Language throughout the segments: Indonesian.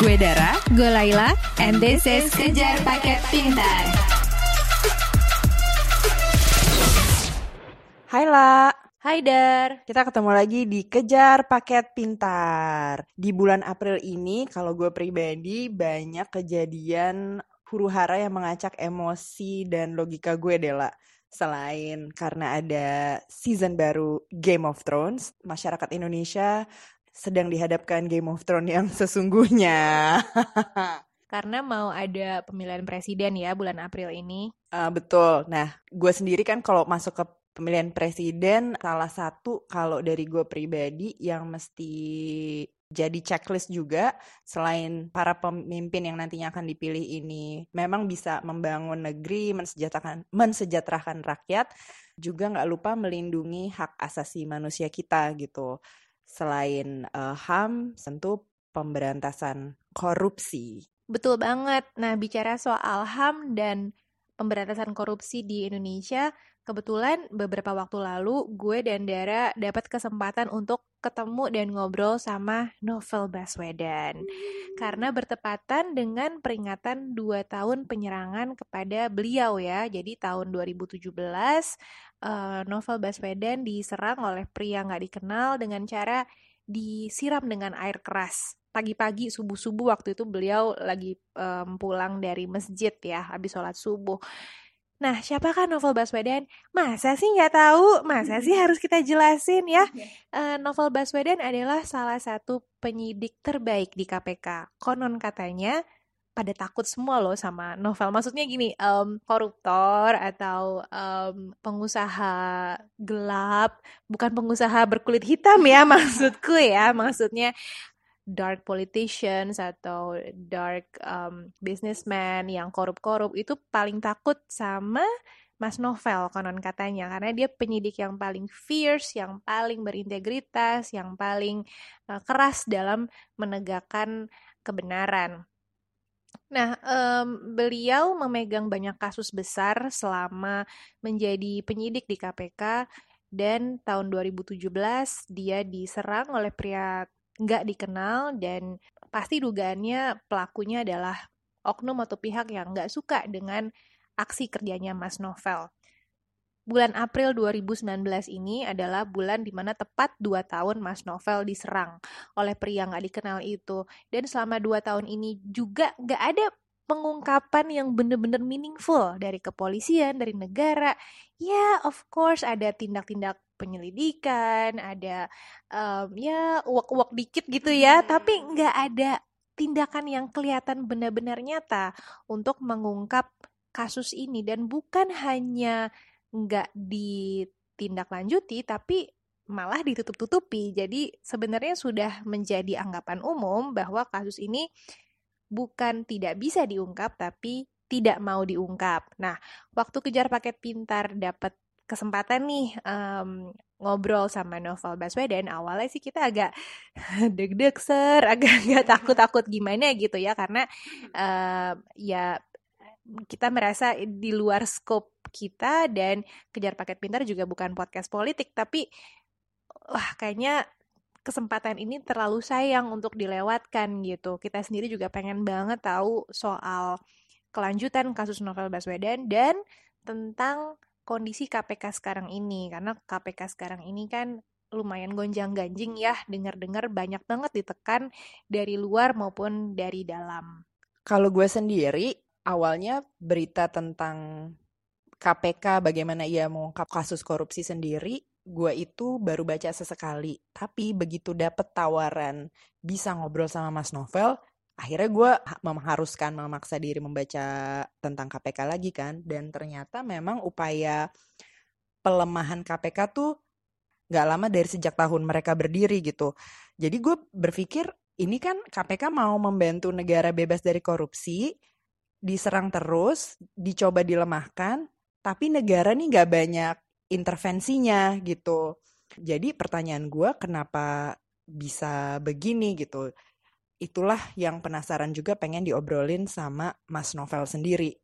Gue Dara, gue Laila, and this is Kejar Paket Pintar. Hai La, Hai Dar. kita ketemu lagi di Kejar Paket Pintar. Di bulan April ini, kalau gue pribadi, banyak kejadian huru hara yang mengacak emosi dan logika gue deh La. Selain karena ada season baru Game of Thrones, masyarakat Indonesia sedang dihadapkan Game of Thrones yang sesungguhnya. Karena mau ada pemilihan presiden ya bulan April ini. Ah, betul. Nah, gue sendiri kan kalau masuk ke pemilihan presiden, salah satu kalau dari gue pribadi yang mesti jadi checklist juga, selain para pemimpin yang nantinya akan dipilih ini memang bisa membangun negeri, mensejahterakan, mensejahterakan rakyat, juga nggak lupa melindungi hak asasi manusia kita gitu. Selain eh, HAM, tentu pemberantasan korupsi. Betul banget. Nah, bicara soal HAM dan pemberantasan korupsi di Indonesia, kebetulan beberapa waktu lalu gue dan Dara dapat kesempatan untuk ketemu dan ngobrol sama Novel Baswedan. Karena bertepatan dengan peringatan 2 tahun penyerangan kepada beliau ya. Jadi tahun 2017 eh, Novel Baswedan diserang oleh pria nggak dikenal dengan cara disiram dengan air keras. Pagi-pagi subuh-subuh waktu itu beliau lagi em, pulang dari masjid ya, habis sholat subuh. Nah, siapakah Novel Baswedan? Masa sih nggak tahu? Masa sih harus kita jelasin ya? Eh, Novel Baswedan adalah salah satu penyidik terbaik di KPK. Konon katanya pada takut semua loh sama Novel. Maksudnya gini, em, koruptor atau em, pengusaha gelap, bukan pengusaha berkulit hitam ya maksudku ya. Maksudnya dark politicians atau dark um, businessman yang korup-korup itu paling takut sama Mas Novel konon katanya karena dia penyidik yang paling fierce, yang paling berintegritas, yang paling uh, keras dalam menegakkan kebenaran. Nah, em, beliau memegang banyak kasus besar selama menjadi penyidik di KPK dan tahun 2017 dia diserang oleh pria nggak dikenal dan pasti dugaannya pelakunya adalah oknum atau pihak yang nggak suka dengan aksi kerjanya Mas Novel. Bulan April 2019 ini adalah bulan di mana tepat 2 tahun Mas Novel diserang oleh pria nggak dikenal itu. Dan selama 2 tahun ini juga nggak ada pengungkapan yang bener-bener meaningful dari kepolisian, dari negara. Ya, of course ada tindak-tindak penyelidikan, ada em, ya uak-uak dikit gitu ya, tapi nggak ada tindakan yang kelihatan benar-benar nyata untuk mengungkap kasus ini dan bukan hanya nggak ditindaklanjuti, tapi malah ditutup-tutupi. Jadi sebenarnya sudah menjadi anggapan umum bahwa kasus ini bukan tidak bisa diungkap, tapi tidak mau diungkap. Nah, waktu kejar paket pintar dapat kesempatan nih em, ngobrol sama Novel Baswedan, awalnya sih kita agak deg-deg ser, agak-agak takut-takut gimana gitu ya, karena em, ya kita merasa di luar scope kita dan kejar paket pintar juga bukan podcast politik, tapi wah kayaknya kesempatan ini terlalu sayang untuk dilewatkan gitu. Kita sendiri juga pengen banget tahu soal kelanjutan kasus Novel Baswedan dan tentang kondisi KPK sekarang ini karena KPK sekarang ini kan lumayan gonjang-ganjing ya dengar-dengar banyak banget ditekan dari luar maupun dari dalam. Kalau gue sendiri, awalnya berita tentang KPK bagaimana ia mengungkap kasus korupsi sendiri, gue itu baru baca sesekali. Tapi begitu dapet tawaran bisa ngobrol sama Mas Novel, akhirnya gue ha- mengharuskan memaksa diri membaca tentang KPK lagi kan. Dan ternyata memang upaya pelemahan KPK tuh nggak lama dari sejak tahun mereka berdiri gitu. Jadi gue berpikir ini kan KPK mau membantu negara bebas dari korupsi, diserang terus, dicoba dilemahkan, tapi negara nih nggak banyak intervensinya gitu. Jadi pertanyaan gue kenapa bisa begini gitu. Itulah yang penasaran juga pengen diobrolin sama Mas Novel sendiri.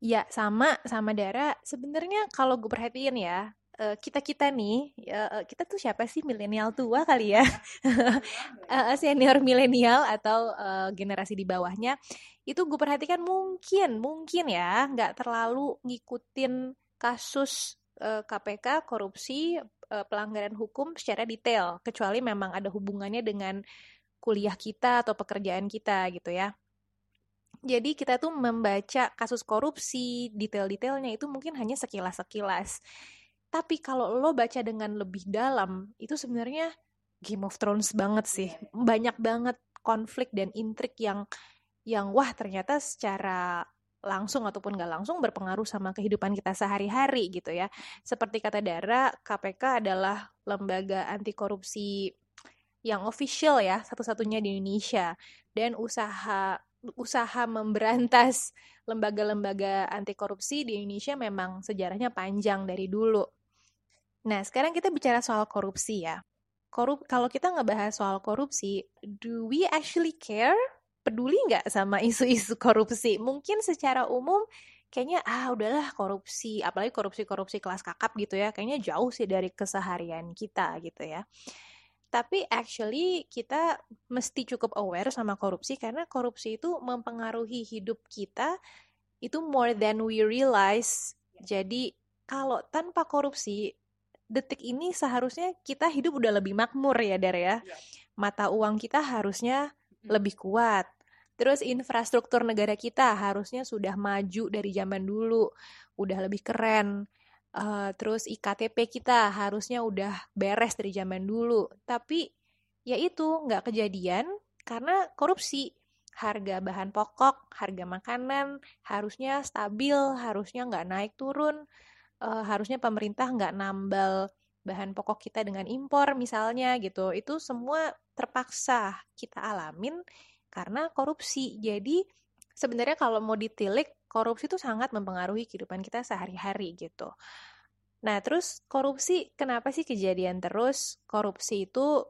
Ya sama sama Dara sebenarnya kalau gue perhatiin ya uh, kita-kita nih, uh, kita tuh siapa sih milenial tua kali ya? uh, senior milenial atau generasi di bawahnya itu gue perhatikan mungkin mungkin ya nggak terlalu ngikutin kasus KPK korupsi pelanggaran hukum secara detail kecuali memang ada hubungannya dengan kuliah kita atau pekerjaan kita gitu ya. Jadi kita tuh membaca kasus korupsi, detail-detailnya itu mungkin hanya sekilas-sekilas. Tapi kalau lo baca dengan lebih dalam, itu sebenarnya Game of Thrones banget sih. Banyak banget konflik dan intrik yang yang wah ternyata secara langsung ataupun nggak langsung berpengaruh sama kehidupan kita sehari-hari gitu ya. Seperti kata Dara, KPK adalah lembaga anti korupsi yang official ya, satu-satunya di Indonesia. Dan usaha usaha memberantas lembaga-lembaga anti korupsi di Indonesia memang sejarahnya panjang dari dulu. Nah, sekarang kita bicara soal korupsi ya. Korup kalau kita ngebahas soal korupsi, do we actually care? Peduli nggak sama isu-isu korupsi? Mungkin secara umum kayaknya ah udahlah korupsi, apalagi korupsi-korupsi kelas kakap gitu ya, kayaknya jauh sih dari keseharian kita gitu ya. Tapi actually kita mesti cukup aware sama korupsi karena korupsi itu mempengaruhi hidup kita itu more than we realize. Jadi kalau tanpa korupsi detik ini seharusnya kita hidup udah lebih makmur ya Dar ya. Iya. Mata uang kita harusnya lebih kuat. Terus infrastruktur negara kita harusnya sudah maju dari zaman dulu, udah lebih keren uh, terus IKTP kita harusnya udah beres dari zaman dulu. Tapi ya itu nggak kejadian karena korupsi. Harga bahan pokok harga makanan harusnya stabil harusnya nggak naik turun. Uh, harusnya pemerintah nggak nambal bahan pokok kita dengan impor misalnya gitu. Itu semua terpaksa kita alamin karena korupsi. Jadi sebenarnya kalau mau ditilik korupsi itu sangat mempengaruhi kehidupan kita sehari-hari gitu. Nah, terus korupsi kenapa sih kejadian terus? Korupsi itu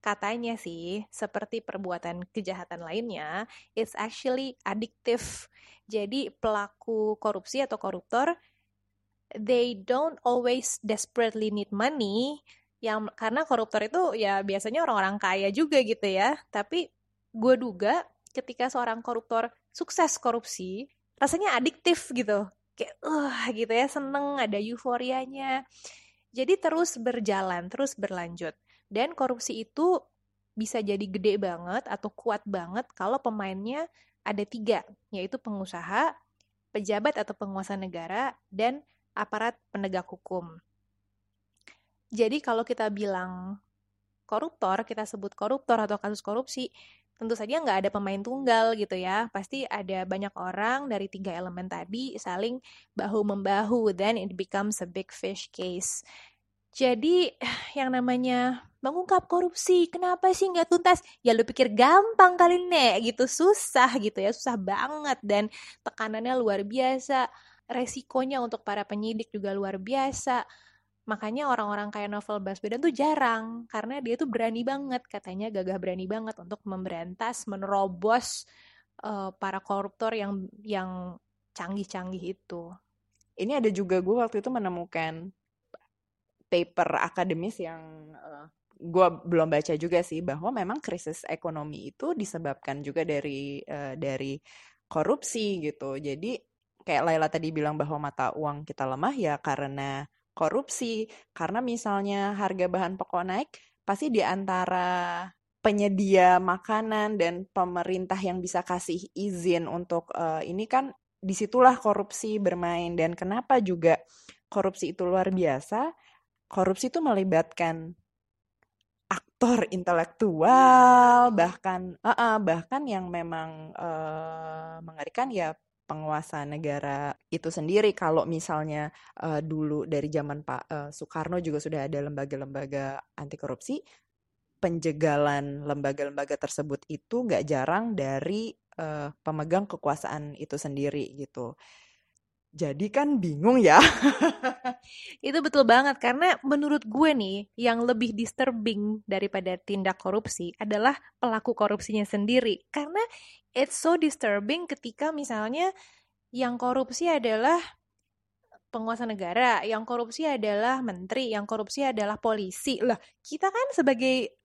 katanya sih seperti perbuatan kejahatan lainnya, it's actually addictive. Jadi pelaku korupsi atau koruptor they don't always desperately need money yang karena koruptor itu ya biasanya orang-orang kaya juga gitu ya. Tapi gue duga ketika seorang koruptor sukses korupsi, rasanya adiktif gitu. Kayak, uh, gitu ya, seneng, ada euforianya. Jadi terus berjalan, terus berlanjut. Dan korupsi itu bisa jadi gede banget atau kuat banget kalau pemainnya ada tiga, yaitu pengusaha, pejabat atau penguasa negara, dan aparat penegak hukum. Jadi kalau kita bilang koruptor, kita sebut koruptor atau kasus korupsi, tentu saja nggak ada pemain tunggal gitu ya. Pasti ada banyak orang dari tiga elemen tadi saling bahu-membahu, then it becomes a big fish case. Jadi yang namanya mengungkap korupsi, kenapa sih nggak tuntas? Ya lu pikir gampang kali nek, gitu susah gitu ya, susah banget dan tekanannya luar biasa, resikonya untuk para penyidik juga luar biasa Makanya orang-orang kayak novel Baswedan tuh jarang karena dia tuh berani banget katanya gagah berani banget untuk memberantas, menerobos uh, para koruptor yang yang canggih-canggih itu. Ini ada juga gue waktu itu menemukan paper akademis yang uh, eh, gue belum baca juga sih bahwa memang krisis ekonomi itu disebabkan juga dari uh, dari korupsi gitu. Jadi kayak Laila tadi bilang bahwa mata uang kita lemah ya karena korupsi. Karena misalnya harga bahan pokok naik, pasti di antara penyedia makanan dan pemerintah yang bisa kasih izin untuk uh, ini kan di situlah korupsi bermain dan kenapa juga korupsi itu luar biasa korupsi itu melibatkan aktor intelektual bahkan uh, uh, bahkan yang memang uh, mengerikan ya penguasa negara itu sendiri. Kalau misalnya uh, dulu dari zaman Pak uh, Soekarno juga sudah ada lembaga-lembaga anti korupsi, penjegalan lembaga-lembaga tersebut itu nggak jarang dari uh, pemegang kekuasaan itu sendiri gitu. Jadi kan bingung ya. itu betul banget karena menurut gue nih yang lebih disturbing daripada tindak korupsi adalah pelaku korupsinya sendiri. Karena it's so disturbing ketika misalnya yang korupsi adalah penguasa negara, yang korupsi adalah menteri, yang korupsi adalah polisi. Lah, kita kan sebagai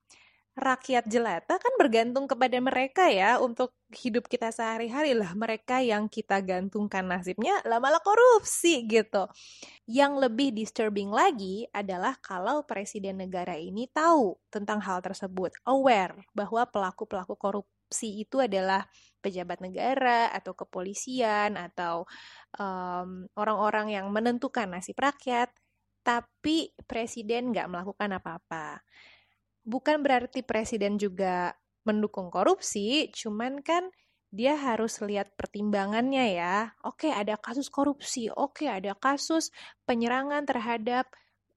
rakyat jelata kan bergantung kepada mereka ya untuk hidup kita sehari-hari. Lah mereka yang kita gantungkan nasibnya lah malah korupsi gitu. Yang lebih disturbing lagi adalah kalau presiden negara ini tahu tentang hal tersebut, aware bahwa pelaku-pelaku korupsi itu adalah pejabat negara atau kepolisian atau orang orang-orang yang menentukan nasib rakyat, tapi presiden nggak melakukan apa-apa bukan berarti presiden juga mendukung korupsi, cuman kan dia harus lihat pertimbangannya ya. Oke, ada kasus korupsi. Oke, ada kasus penyerangan terhadap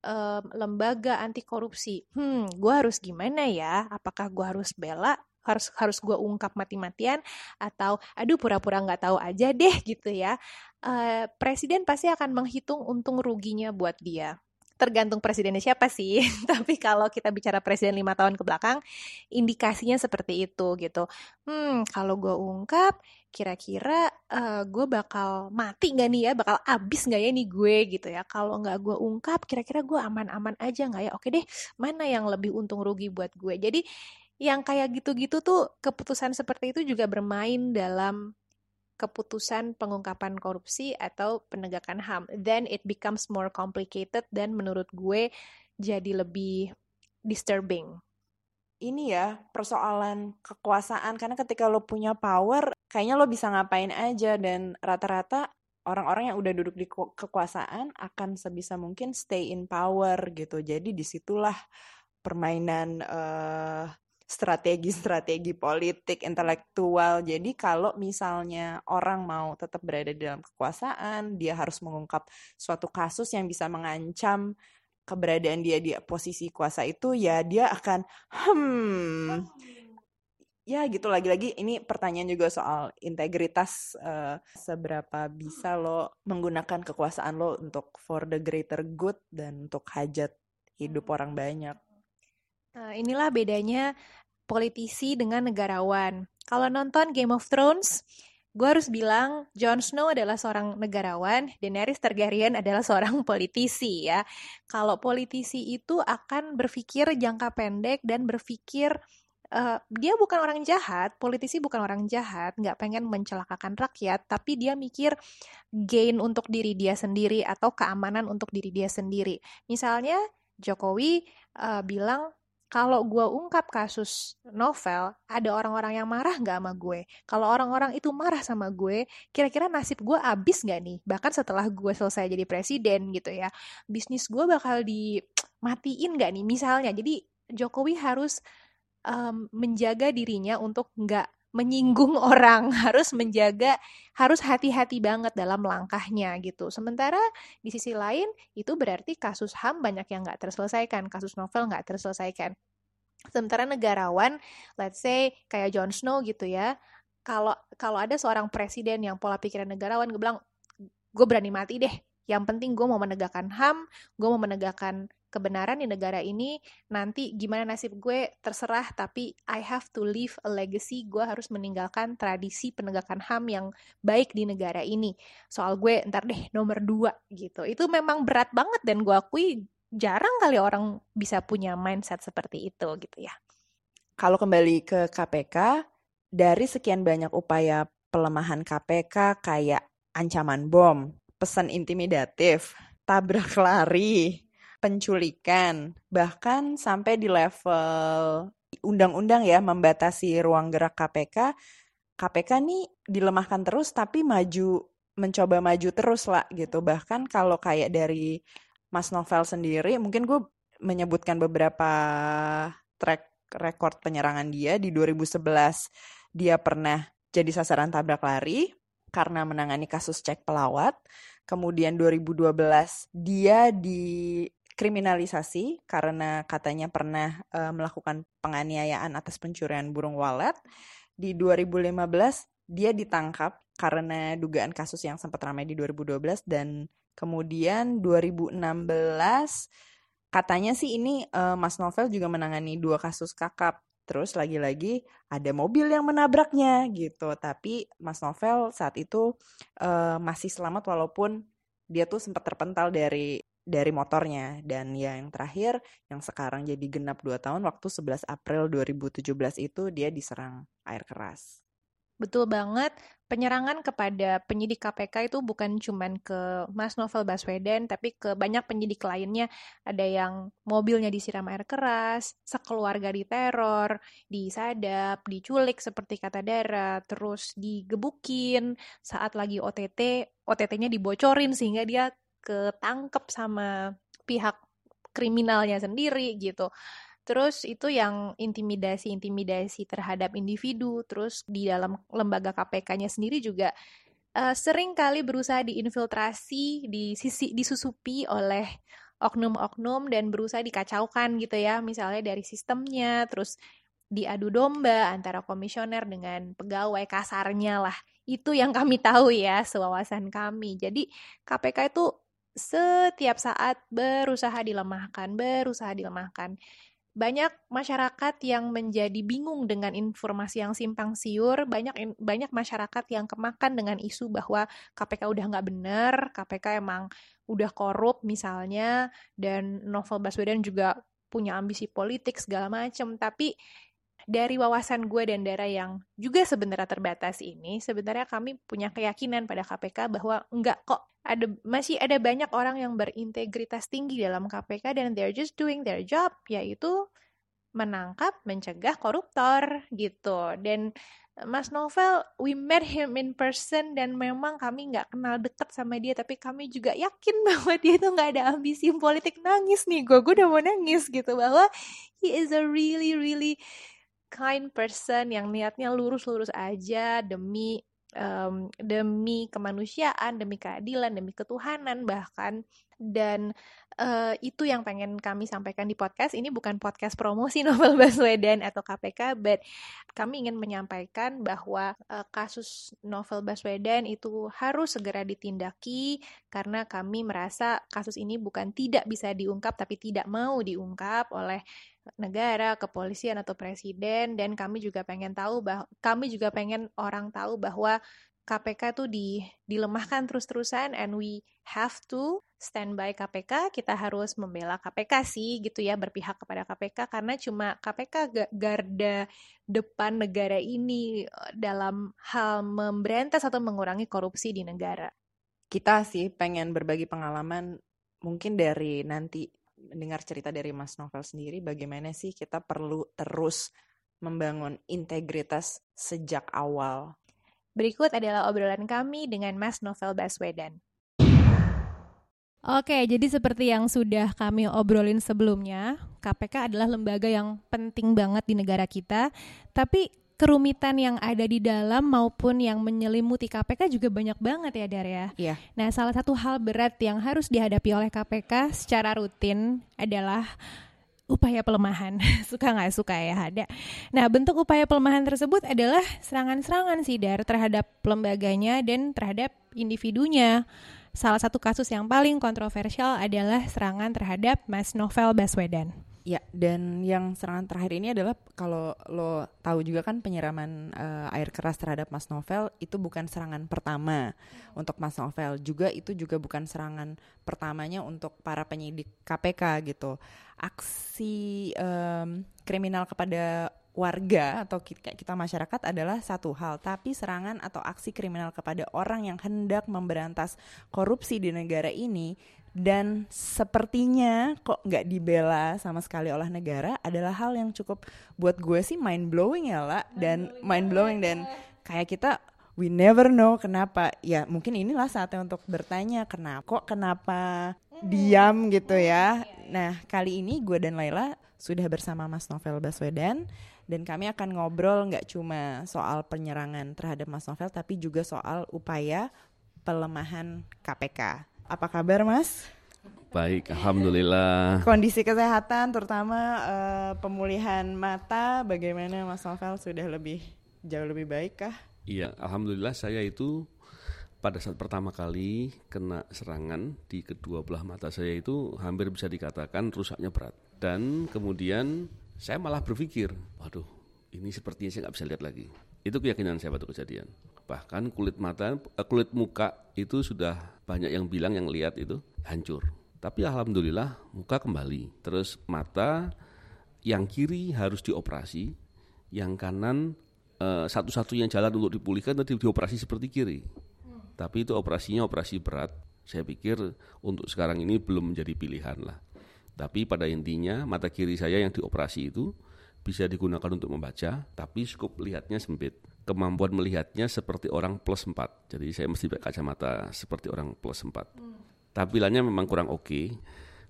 um, lembaga anti korupsi. Hmm, gue harus gimana ya? Apakah gue harus bela? Harus harus gue ungkap mati-matian atau aduh pura-pura nggak tahu aja deh gitu ya. Uh, presiden pasti akan menghitung untung ruginya buat dia tergantung presidennya siapa sih. Tapi kalau kita bicara presiden lima tahun ke belakang, indikasinya seperti itu gitu. Hmm, kalau gue ungkap, kira-kira uh, gue bakal mati nggak nih ya, bakal abis nggak ya nih gue gitu ya. Kalau nggak gue ungkap, kira-kira gue aman-aman aja nggak ya? Oke deh, mana yang lebih untung rugi buat gue. Jadi yang kayak gitu-gitu tuh keputusan seperti itu juga bermain dalam keputusan pengungkapan korupsi atau penegakan HAM. Then it becomes more complicated dan menurut gue jadi lebih disturbing. Ini ya persoalan kekuasaan karena ketika lo punya power kayaknya lo bisa ngapain aja dan rata-rata orang-orang yang udah duduk di kekuasaan akan sebisa mungkin stay in power gitu. Jadi di situlah permainan uh, strategi-strategi politik intelektual. Jadi kalau misalnya orang mau tetap berada di dalam kekuasaan, dia harus mengungkap suatu kasus yang bisa mengancam keberadaan dia di posisi kuasa itu, ya dia akan hmm ya gitu lagi-lagi ini pertanyaan juga soal integritas uh, seberapa bisa lo menggunakan kekuasaan lo untuk for the greater good dan untuk hajat hidup orang banyak. Nah, inilah bedanya politisi dengan negarawan. Kalau nonton Game of Thrones, gue harus bilang Jon Snow adalah seorang negarawan, Daenerys Targaryen adalah seorang politisi ya. Kalau politisi itu akan berpikir jangka pendek dan berpikir uh, dia bukan orang jahat, politisi bukan orang jahat, nggak pengen mencelakakan rakyat, tapi dia mikir gain untuk diri dia sendiri atau keamanan untuk diri dia sendiri. Misalnya Jokowi uh, bilang kalau gue ungkap kasus novel, ada orang-orang yang marah nggak sama gue? Kalau orang-orang itu marah sama gue, kira-kira nasib gue abis nggak nih? Bahkan setelah gue selesai jadi presiden gitu ya, bisnis gue bakal dimatiin nggak nih? Misalnya, jadi Jokowi harus um, menjaga dirinya untuk nggak menyinggung orang, harus menjaga, harus hati-hati banget dalam langkahnya gitu. Sementara di sisi lain itu berarti kasus HAM banyak yang nggak terselesaikan, kasus novel nggak terselesaikan. Sementara negarawan, let's say kayak Jon Snow gitu ya, kalau kalau ada seorang presiden yang pola pikiran negarawan, gue bilang gue berani mati deh. Yang penting gue mau menegakkan HAM, gue mau menegakkan kebenaran di negara ini nanti gimana nasib gue terserah tapi I have to leave a legacy. Gue harus meninggalkan tradisi penegakan HAM yang baik di negara ini. Soal gue ntar deh nomor dua gitu. Itu memang berat banget dan gue akui jarang kali orang bisa punya mindset seperti itu gitu ya. Kalau kembali ke KPK dari sekian banyak upaya pelemahan KPK kayak ancaman bom pesan intimidatif tabrak lari penculikan, bahkan sampai di level undang-undang ya membatasi ruang gerak KPK. KPK nih dilemahkan terus tapi maju mencoba maju terus lah gitu. Bahkan kalau kayak dari Mas Novel sendiri, mungkin gue menyebutkan beberapa track record penyerangan dia di 2011 dia pernah jadi sasaran tabrak lari karena menangani kasus cek pelawat. Kemudian 2012 dia di kriminalisasi karena katanya pernah uh, melakukan penganiayaan atas pencurian burung walet. Di 2015 dia ditangkap karena dugaan kasus yang sempat ramai di 2012 dan kemudian 2016 katanya sih ini uh, Mas Novel juga menangani dua kasus kakap. Terus lagi-lagi ada mobil yang menabraknya gitu. Tapi Mas Novel saat itu uh, masih selamat walaupun dia tuh sempat terpental dari dari motornya dan ya yang terakhir yang sekarang jadi genap 2 tahun waktu 11 April 2017 itu dia diserang air keras. Betul banget. Penyerangan kepada penyidik KPK itu bukan cuman ke Mas Novel Baswedan, tapi ke banyak penyidik lainnya. Ada yang mobilnya disiram air keras, sekeluarga diteror, disadap, diculik seperti kata Dara, terus digebukin saat lagi OTT, OTT-nya dibocorin sehingga dia ketangkep sama pihak kriminalnya sendiri gitu. Terus itu yang intimidasi-intimidasi terhadap individu. Terus di dalam lembaga KPK-nya sendiri juga uh, sering kali berusaha diinfiltrasi, di sisi disusupi oleh oknum-oknum dan berusaha dikacaukan gitu ya. Misalnya dari sistemnya, terus diadu domba antara komisioner dengan pegawai kasarnya lah. Itu yang kami tahu ya, sewawasan kami. Jadi KPK itu setiap saat berusaha dilemahkan, berusaha dilemahkan. Banyak masyarakat yang menjadi bingung dengan informasi yang simpang siur, banyak banyak masyarakat yang kemakan dengan isu bahwa KPK udah nggak bener, KPK emang udah korup misalnya, dan Novel Baswedan juga punya ambisi politik segala macam, tapi dari wawasan gue dan Dara yang juga sebenarnya terbatas ini, sebenarnya kami punya keyakinan pada KPK bahwa enggak kok ada masih ada banyak orang yang berintegritas tinggi dalam KPK dan they're just doing their job yaitu menangkap, mencegah koruptor gitu. Dan Mas Novel, we met him in person dan memang kami nggak kenal deket sama dia, tapi kami juga yakin bahwa dia tuh nggak ada ambisi politik nangis nih. Gue gue udah mau nangis gitu bahwa he is a really really kind person yang niatnya lurus-lurus aja demi um, demi kemanusiaan, demi keadilan, demi ketuhanan bahkan dan uh, itu yang pengen kami sampaikan di podcast. Ini bukan podcast promosi novel Baswedan atau KPK, but kami ingin menyampaikan bahwa uh, kasus novel Baswedan itu harus segera ditindaki karena kami merasa kasus ini bukan tidak bisa diungkap tapi tidak mau diungkap oleh negara, kepolisian atau presiden dan kami juga pengen tahu bahwa kami juga pengen orang tahu bahwa KPK tuh di dilemahkan terus-terusan and we have to stand by KPK, kita harus membela KPK sih gitu ya, berpihak kepada KPK karena cuma KPK garda depan negara ini eh, dalam hal memberantas atau mengurangi korupsi di negara. Kita sih pengen berbagi pengalaman mungkin dari nanti mendengar cerita dari Mas Novel sendiri bagaimana sih kita perlu terus membangun integritas sejak awal. Berikut adalah obrolan kami dengan Mas Novel Baswedan. Oke, jadi seperti yang sudah kami obrolin sebelumnya, KPK adalah lembaga yang penting banget di negara kita, tapi kerumitan yang ada di dalam maupun yang menyelimuti KPK juga banyak banget ya Dar ya. Iya. Nah, salah satu hal berat yang harus dihadapi oleh KPK secara rutin adalah upaya pelemahan. suka nggak suka ya ada. Nah, bentuk upaya pelemahan tersebut adalah serangan-serangan sih Dar terhadap lembaganya dan terhadap individunya. Salah satu kasus yang paling kontroversial adalah serangan terhadap Mas Novel Baswedan. Ya, dan yang serangan terakhir ini adalah kalau lo tahu juga kan penyiraman uh, air keras terhadap Mas Novel itu bukan serangan pertama untuk Mas Novel, juga itu juga bukan serangan pertamanya untuk para penyidik KPK gitu. Aksi um, kriminal kepada warga atau kita, kita masyarakat adalah satu hal, tapi serangan atau aksi kriminal kepada orang yang hendak memberantas korupsi di negara ini dan sepertinya kok nggak dibela sama sekali oleh negara adalah hal yang cukup buat gue sih mind blowing ya lah dan mind blowing dan kayak kita we never know kenapa. Ya mungkin inilah saatnya untuk bertanya kenapa kok kenapa diam gitu ya? nah kali ini gue dan Laila sudah bersama Mas Novel Baswedan dan kami akan ngobrol nggak cuma soal penyerangan terhadap Mas Novel tapi juga soal upaya pelemahan KPK apa kabar Mas? Baik, alhamdulillah. Kondisi kesehatan terutama uh, pemulihan mata bagaimana Mas Novel sudah lebih jauh lebih baik kah? Iya, alhamdulillah saya itu pada saat pertama kali kena serangan di kedua belah mata saya itu hampir bisa dikatakan rusaknya berat. Dan kemudian saya malah berpikir, waduh, ini sepertinya saya nggak bisa lihat lagi. Itu keyakinan saya waktu kejadian. Bahkan kulit mata, eh, kulit muka itu sudah banyak yang bilang yang lihat itu hancur. Tapi alhamdulillah muka kembali. Terus mata yang kiri harus dioperasi, yang kanan eh, satu-satunya jalan untuk dipulihkan tadi dioperasi seperti kiri. Tapi itu operasinya operasi berat. Saya pikir untuk sekarang ini belum menjadi pilihan lah. Tapi pada intinya mata kiri saya yang dioperasi itu bisa digunakan untuk membaca, tapi skop lihatnya sempit kemampuan melihatnya seperti orang plus 4. Jadi saya mesti pakai kacamata seperti orang plus 4. Hmm. Tampilannya memang kurang oke. Okay.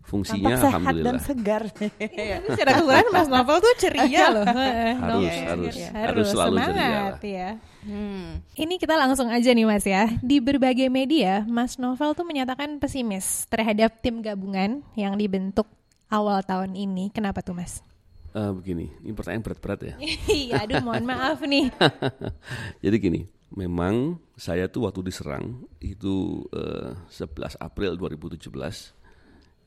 Fungsinya Tampak sehat alhamdulillah. dan segar. Tapi secara keseluruhan Mas Novel tuh ceria loh. harus, Iya, harus, iya. harus selalu ceria lah. semangat ya. Hmm. Ini kita langsung aja nih Mas ya. Di berbagai media, Mas Novel tuh menyatakan pesimis terhadap tim gabungan yang dibentuk awal tahun ini. Kenapa tuh Mas? Eh, begini, ini pertanyaan berat-berat ya. Iya, aduh mohon maaf nih. Jadi gini, memang saya tuh waktu diserang itu eh, 11 April 2017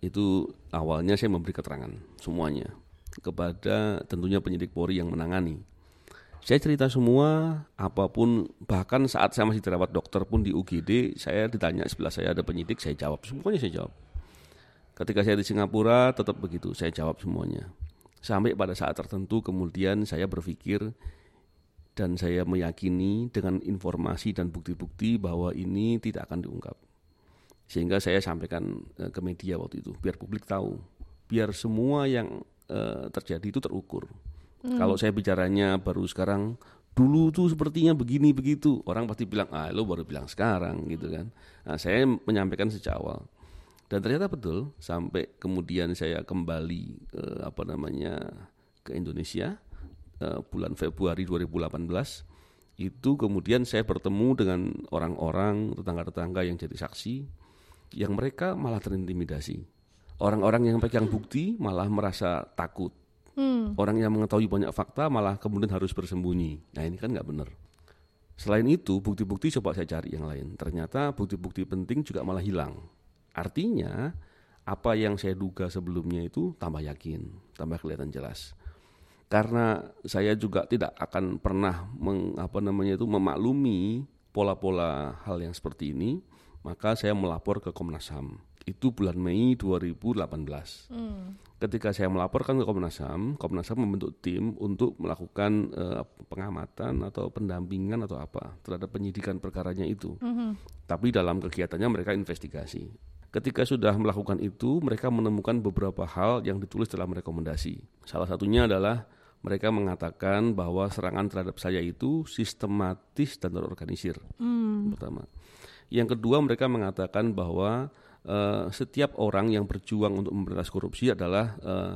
itu awalnya saya memberi keterangan semuanya kepada tentunya penyidik Polri yang menangani. Saya cerita semua, apa pun bahkan saat saya masih dirawat dokter pun di UGD, saya ditanya sebelah saya ada penyidik, saya jawab semuanya saya jawab. Ketika saya di Singapura tetap begitu, saya jawab semuanya. Sampai pada saat tertentu kemudian saya berpikir dan saya meyakini dengan informasi dan bukti-bukti bahwa ini tidak akan diungkap. Sehingga saya sampaikan eh, ke media waktu itu, biar publik tahu, biar semua yang eh, terjadi itu terukur. Kalau saya bicaranya baru sekarang, dulu tuh sepertinya begini begitu, orang pasti bilang, ah lo baru bilang sekarang gitu kan. Nah, saya menyampaikan sejak awal. Dan ternyata betul sampai kemudian saya kembali eh, apa namanya ke Indonesia eh, bulan Februari 2018 itu kemudian saya bertemu dengan orang-orang tetangga-tetangga yang jadi saksi yang mereka malah terintimidasi. Orang-orang yang pegang bukti malah merasa takut. Hmm. Orang yang mengetahui banyak fakta malah kemudian harus bersembunyi. Nah ini kan nggak benar. Selain itu bukti-bukti coba saya cari yang lain. Ternyata bukti-bukti penting juga malah hilang. Artinya apa yang saya duga sebelumnya itu tambah yakin, tambah kelihatan jelas. Karena saya juga tidak akan pernah meng, apa namanya itu memaklumi pola-pola hal yang seperti ini, maka saya melapor ke Komnas HAM. Itu bulan Mei 2018. Hmm. Ketika saya melaporkan ke Komnas HAM, Komnas HAM membentuk tim untuk melakukan eh, pengamatan atau pendampingan atau apa terhadap penyidikan perkaranya itu. Mhm. Tapi dalam kegiatannya mereka investigasi. Ketika sudah melakukan itu, mereka menemukan beberapa hal yang ditulis dalam rekomendasi. Salah satunya adalah mereka mengatakan bahwa serangan terhadap saya itu sistematis dan terorganisir. Hmm. Pertama. Yang kedua, mereka mengatakan bahwa eh, setiap orang yang berjuang untuk memberantas korupsi adalah eh,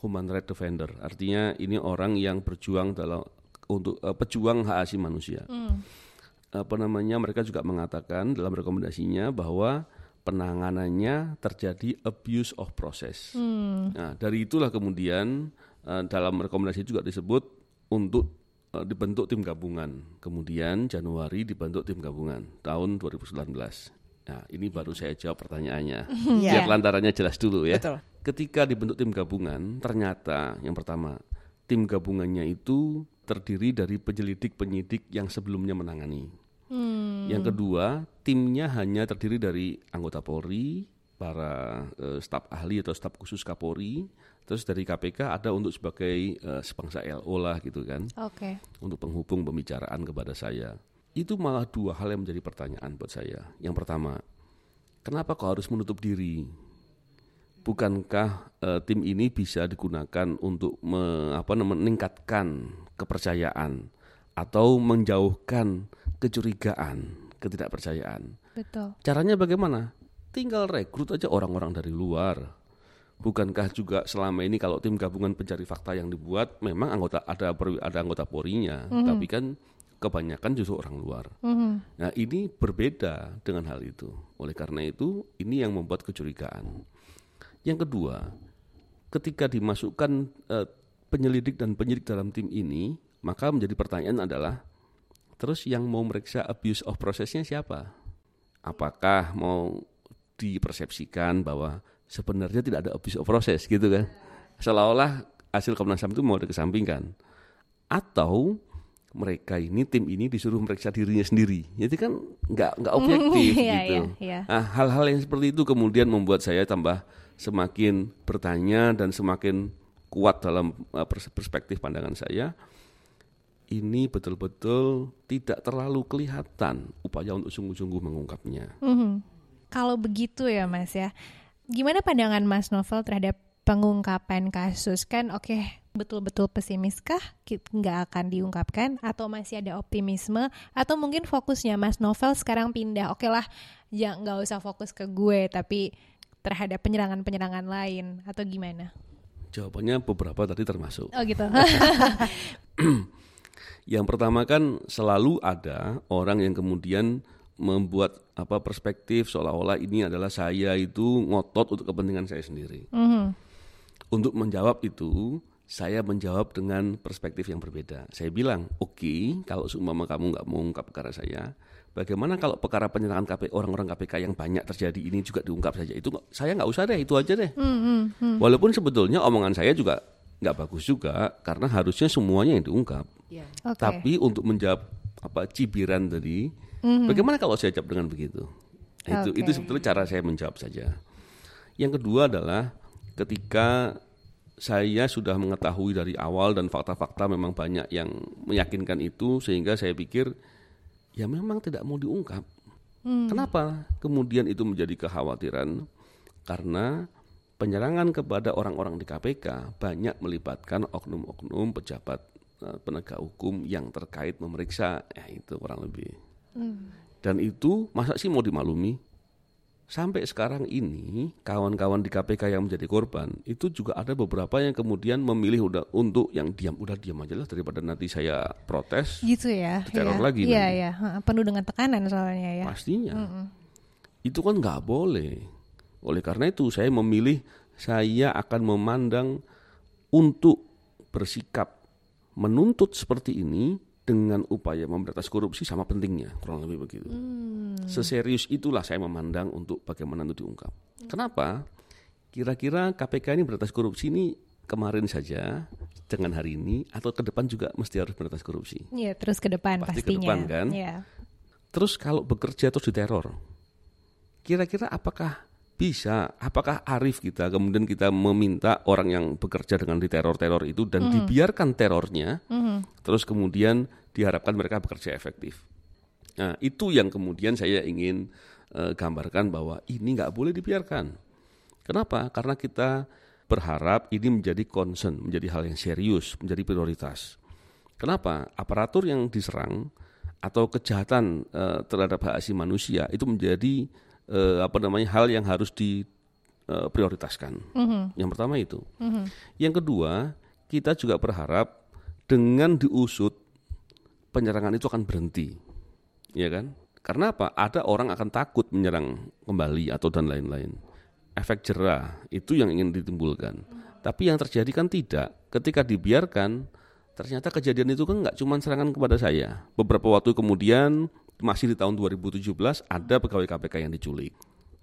human right defender. Artinya ini orang yang berjuang dalam untuk eh, pejuang hak asasi manusia Hmm. apa namanya mereka juga mengatakan dalam rekomendasinya bahwa penanganannya terjadi abuse of process. Hmm. Nah, dari itulah kemudian eh, dalam rekomendasi juga disebut untuk dibentuk tim gabungan. Kemudian Januari dibentuk tim gabungan tahun 2019. Nah, ini baru saya jawab pertanyaannya. Iya. Biar lantarannya jelas dulu ya. Betul. Ketika dibentuk tim gabungan, ternyata yang pertama, tim gabungannya itu terdiri dari penyelidik-penyidik yang sebelumnya menangani. Hmm. Yang kedua, timnya hanya terdiri dari anggota Polri, para eh, staf ahli atau staf khusus Kapolri, terus dari KPK ada untuk sebagai eh, sebangsa LO lah gitu kan, Oke. untuk penghubung pembicaraan kepada saya. Itu malah dua hal yang menjadi pertanyaan buat saya. Yang pertama, kenapa kau harus menutup diri? Bukankah eh, tim ini bisa digunakan untuk me- apa meningkatkan kepercayaan atau menjauhkan kecurigaan, ketidakpercayaan? Betul. Caranya bagaimana? Tinggal rekrut aja orang-orang dari luar. Bukankah juga selama ini kalau tim gabungan pencari fakta yang dibuat memang anggota ada ada anggota Polri-nya, tapi kan kebanyakan justru orang luar. Mhm. Nah, ini berbeda dengan hal itu. Oleh karena itu, ini yang membuat kecurigaan. Yang kedua, ketika dimasukkan eh, penyelidik dan penyidik dalam tim ini, maka menjadi pertanyaan adalah terus yang mau meriksa abuse of processnya siapa? Apakah mau dipersepsikan bahwa sebenarnya tidak ada abuse of process gitu kan? Seolah-olah hasil Komnas HAM itu mau dikesampingkan. Atau mereka ini tim ini disuruh meriksa dirinya sendiri. Jadi kan nggak nggak objektif Iya, gitu. iya, iya. Nah, hal-hal yang seperti itu kemudian membuat saya tambah semakin bertanya dan semakin kuat dalam pers- perspektif pandangan saya. Ini betul-betul tidak terlalu kelihatan upaya untuk sungguh-sungguh mengungkapnya. Mhm. Kalau begitu ya Mas ya, gimana pandangan Mas Novel terhadap pengungkapan kasus? Kan oke, betul-betul pesimiskah Ki- nggak akan diungkapkan atau masih ada optimisme atau mungkin fokusnya Mas Novel sekarang pindah, oke lah, ya nggak usah fokus ke gue tapi terhadap penyerangan-penyerangan lain atau gimana? Jawabannya beberapa tadi termasuk. Oh gitu. Yang pertama kan selalu ada orang yang kemudian membuat apa perspektif seolah-olah ini adalah saya itu ngotot untuk kepentingan saya sendiri. Mhm. Untuk menjawab itu, saya menjawab dengan perspektif yang berbeda. Saya bilang, oke, kalau seumpama kamu nggak mau ungkap perkara saya, bagaimana kalau perkara penyerangan KP, orang-orang KPK yang banyak terjadi ini juga diungkap saja? Itu saya nggak usah deh, itu aja deh. Mhm. Walaupun sebetulnya omongan saya juga nggak bagus juga, karena harusnya semuanya yang diungkap. Iya. Oke. Tapi untuk menjawab apa cibiran tadi, bagaimana kalau saya jawab dengan begitu? Itu Oke. itu sebetulnya cara saya menjawab saja. Yang kedua adalah ketika saya sudah mengetahui dari awal dan fakta-fakta memang banyak yang meyakinkan itu sehingga saya pikir ya memang tidak mau diungkap. Kenapa? Kemudian itu menjadi kekhawatiran karena penyerangan kepada orang-orang di KPK banyak melibatkan oknum-oknum pejabat eh, penegak hukum yang terkait memeriksa, ya itu kurang lebih. Dan itu masa sih mau dimaklumi? Sampai sekarang ini kawan-kawan di KPK yang menjadi korban itu juga ada beberapa yang kemudian memilih udah untuk yang diam udah diam aja lah daripada nanti saya protes Gitu ya. Diteror ya. lagi Iya, nanti. Ha, Penuh dengan tekanan soalnya ya. pastinya itu kan nggak boleh oleh karena itu saya memilih saya akan memandang untuk bersikap menuntut seperti ini dengan upaya memberantas korupsi sama pentingnya kurang lebih begitu. Seserius itulah saya memandang untuk bagaimana itu diungkap. Kenapa? Kira-kira KPK ini berantas korupsi ini kemarin saja dengan hari ini atau ke depan juga mesti harus berantas korupsi? Iya, terus ke depan Pasti ke pastinya. depan, kan? Iya. Terus kalau bekerja terus diteror, kira-kira apakah bisa, apakah arif kita kemudian kita meminta orang yang bekerja dengan diteror-teror itu dan dibiarkan terornya, terus kemudian diharapkan mereka bekerja efektif. Nah itu yang kemudian saya ingin eh, gambarkan bahwa ini nggak boleh dibiarkan. Kenapa? Karena kita berharap ini menjadi concern, menjadi hal yang serius, menjadi prioritas. Kenapa? Aparatur yang diserang atau kejahatan eh, terhadap hak asasi manusia itu menjadi eh, apa namanya hal yang harus diprioritaskan. Yang pertama itu. Yang kedua, kita juga berharap dengan diusut penyerangan itu akan berhenti, ya kan? Karena apa? Ada orang akan takut menyerang kembali atau dan lain-lain. Efek jerah itu yang ingin ditimbulkan. Tapi yang terjadi kan tidak. Ketika dibiarkan, ternyata kejadian itu kan nggak cuma serangan kepada saya. Beberapa waktu kemudian, masih di tahun 2017, ada pegawai KPK yang diculik.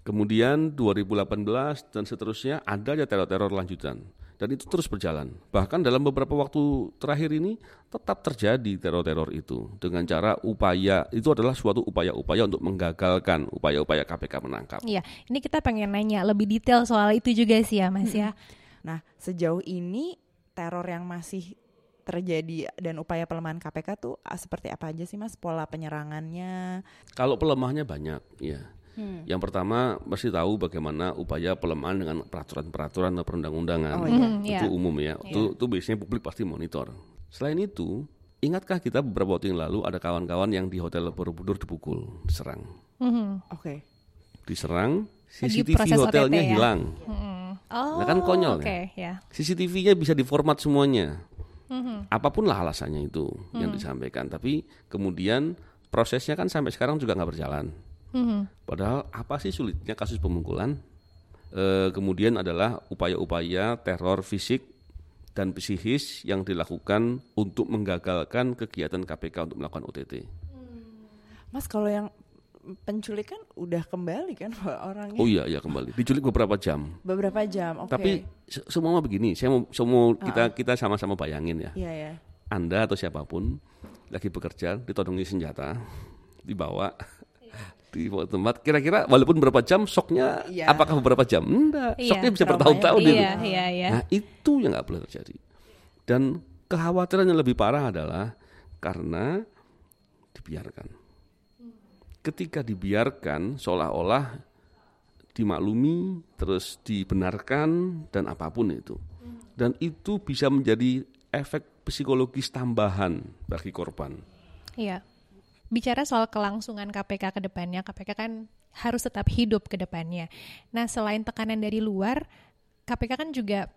Kemudian 2018 dan seterusnya ada aja teror-teror lanjutan. Dan itu terus berjalan. Bahkan dalam beberapa waktu terakhir ini tetap terjadi teror-teror itu dengan cara upaya itu adalah suatu upaya-upaya untuk menggagalkan upaya-upaya KPK menangkap. Iya, ini kita pengen nanya lebih detail soal itu juga sih ya Mas ya. Nah, sejauh ini teror yang masih terjadi dan upaya pelemahan KPK tuh ah, seperti apa aja sih Mas pola penyerangannya? Kalau pelemahnya banyak, ya. Yang pertama mesti tahu bagaimana upaya pelemahan dengan peraturan-peraturan atau perundang-undangan. Oh, iya. Itu umum ya. Itu, itu biasanya publik pasti monitor. Selain itu, ingatkah kita beberapa waktu yang lalu ada kawan-kawan yang di Hotel Borobudur dipukul, diserang. Mhm. Oke. Diserang, Lagi CCTV proses hotelnya OTT ya? hilang. Oh, Nah, kan konyol Oke, ya. CCTV-nya bisa diformat semuanya. Mhm. Apa pun lah alasannya itu yang disampaikan. Tapi kemudian prosesnya kan sampai sekarang juga nggak berjalan. Mhm. Padahal apa sih sulitnya kasus pemukulan? Eh, kemudian adalah upaya-upaya teror fisik dan psikis yang dilakukan untuk menggagalkan kegiatan KPK untuk melakukan OTT. Mas kalau yang penculikan udah kembali kan orangnya Oh iya, iya kembali. Diculik beberapa jam. beberapa jam. Oke. Tapi se- semua begini, saya mau, saya mau kita kita sama-sama bayangin ya. Iya ya. Anda atau siapa pun lagi bekerja ditodongi senjata, dibawa di tempat. Kira-kira walaupun berapa jam shocknya Iya. apakah beberapa jam? Enggak. Iya, shocknya bisa bertahun-tahun itu Iya, iya, iya. nah itu yang nggak boleh terjadi. Dan kekhawatiran yang lebih parah adalah karena dibiarkan. Ketika dibiarkan seolah-olah dimaklumi terus dibenarkan dan apa pun itu. Dan itu bisa menjadi efek psikologis tambahan bagi korban. Iya. Bicara soal kelangsungan KPK ke depannya, KPK kan harus tetap hidup ke depannya. Nah, selain tekanan dari luar, KPK kan juga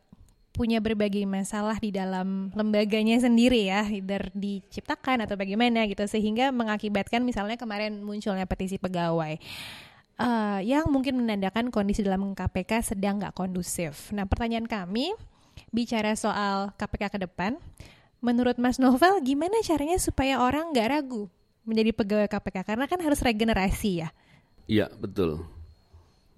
punya berbagai masalah di dalam lembaganya sendiri ya, either diciptakan atau bagaimana gitu, sehingga mengakibatkan misalnya kemarin munculnya petisi pegawai. eh, yang mungkin menandakan kondisi dalam KPK sedang nggak kondusif. Nah, pertanyaan kami bicara soal KPK ke depan, menurut Mas Novel gimana caranya supaya orang nggak ragu menjadi pegawai KPK karena kan harus regenerasi ya. Iya, betul.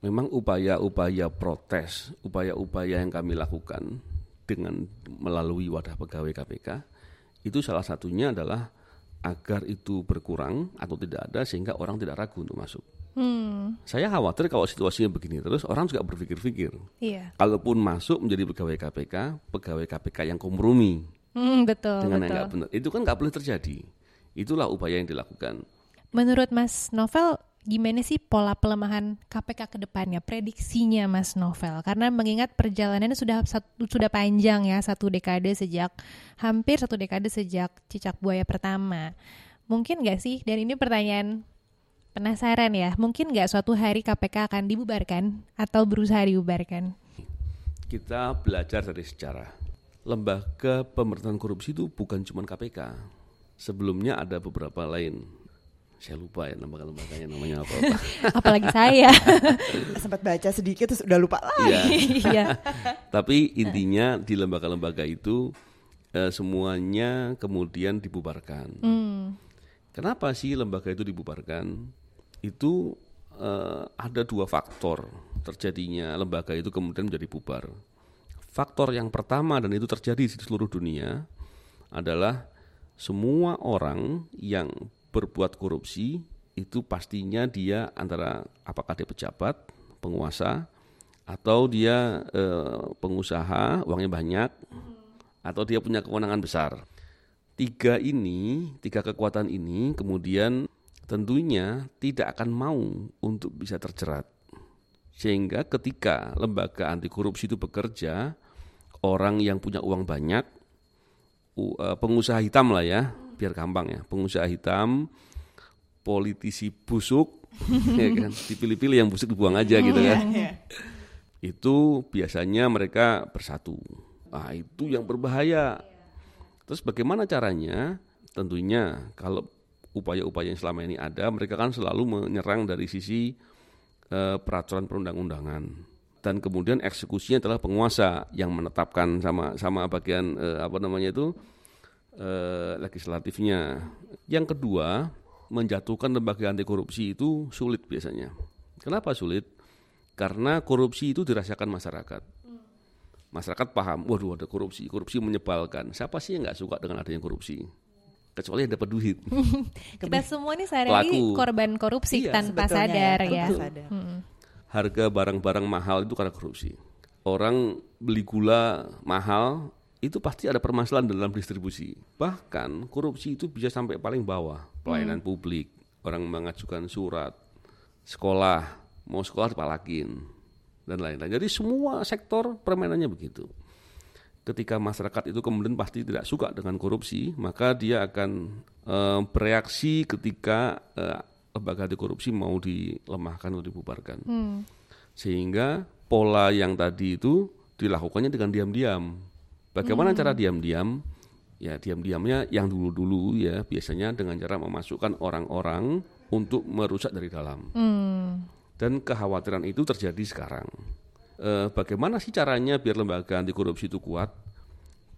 Memang upaya-upaya protes, upaya-upaya yang kami lakukan dengan melalui wadah pegawai KPK itu salah satunya adalah agar itu berkurang atau tidak ada sehingga orang tidak ragu untuk masuk. Hmm, Saya khawatir kalau situasinya begini terus orang juga berpikir-pikir. iya. Kalaupun masuk menjadi pegawai KPK, pegawai KPK yang kompromi Hmm, betul, dengan yang betul. nggak benar, itu kan nggak boleh terjadi. Itulah upaya yang dilakukan. Menurut Mas Novel, gimana sih pola pelemahan KPK ke depannya? Prediksinya Mas Novel, karena mengingat perjalanannya sudah satu, sudah panjang ya, satu dekade sejak hampir satu dekade sejak cicak buaya pertama. Mungkin nggak sih? Dan ini pertanyaan penasaran ya. Mungkin nggak suatu hari KPK akan dibubarkan atau berusaha dibubarkan? Kita belajar dari sejarah. Lembaga pemberantasan korupsi itu bukan cuma KPK. Sebelumnya ada beberapa lain. Saya lupa ya lembaga-lembaganya namanya apa. Apalagi saya. Sempat baca sedikit terus udah lupa lagi. Iya. Iya. Tapi intinya di lembaga-lembaga itu eh, semuanya kemudian dibubarkan. Hmm. Kenapa sih lembaga itu dibubarkan? Itu eh, ada dua faktor terjadinya lembaga itu kemudian menjadi bubar. Faktor yang pertama dan itu terjadi di seluruh dunia adalah semua orang yang berbuat korupsi itu pastinya dia antara apakah dia pejabat, penguasa, atau dia eh, pengusaha, uangnya banyak, atau dia punya kewenangan besar. Tiga ini, tiga kekuatan ini kemudian tentunya tidak akan mau untuk bisa terjerat. Sehingga ketika lembaga anti korupsi itu bekerja, orang yang punya uang banyak, u- eh, pengusaha hitam lah ya, biar gampang ya, pengusaha hitam, politisi busuk, ya kan, dipilih-pilih yang busuk dibuang aja gitu kan. Itu biasanya mereka bersatu. Nah, itu yang berbahaya. Terus bagaimana caranya? Tentunya kalau upaya-upaya yang selama ini ada, mereka kan selalu menyerang dari sisi eh, peraturan perundang-undangan dan kemudian eksekusinya adalah penguasa yang menetapkan sama sama bagian eh, apa namanya itu eh, legislatifnya. Yang kedua, menjatuhkan lembaga anti korupsi itu sulit biasanya. Kenapa sulit? Karena korupsi itu dirasakan masyarakat. Masyarakat paham, waduh ada korupsi, korupsi menyebalkan. Siapa sih yang nggak suka dengan adanya korupsi? Kecuali yang dapat duit. Kita semua nih sehari-hari korban korupsi Iya, tanpa sadar ya, ya. tanpa sadar. Hmm. Harga barang-barang mahal itu karena korupsi. Orang beli gula mahal itu pasti ada permasalahan dalam distribusi. Bahkan korupsi itu bisa sampai paling bawah, pelayanan publik, orang mengajukan surat, sekolah, mau sekolah dipalakin dan lain-lain. Jadi semua sektor permainannya begitu. Ketika masyarakat itu kemudian pasti tidak suka dengan korupsi, maka dia akan eh, bereaksi ketika eh, lembaga anti korupsi mau dilemahkan atau dibubarkan. Hmm. Sehingga pola yang tadi itu dilakukannya dengan diam-diam. Bagaimana cara diam-diam? Ya diam-diamnya yang dulu-dulu ya biasanya dengan cara memasukkan orang-orang untuk merusak dari dalam. Hmm. Dan kekhawatiran itu terjadi sekarang. Eh, bagaimana sih caranya biar lembaga anti korupsi itu kuat?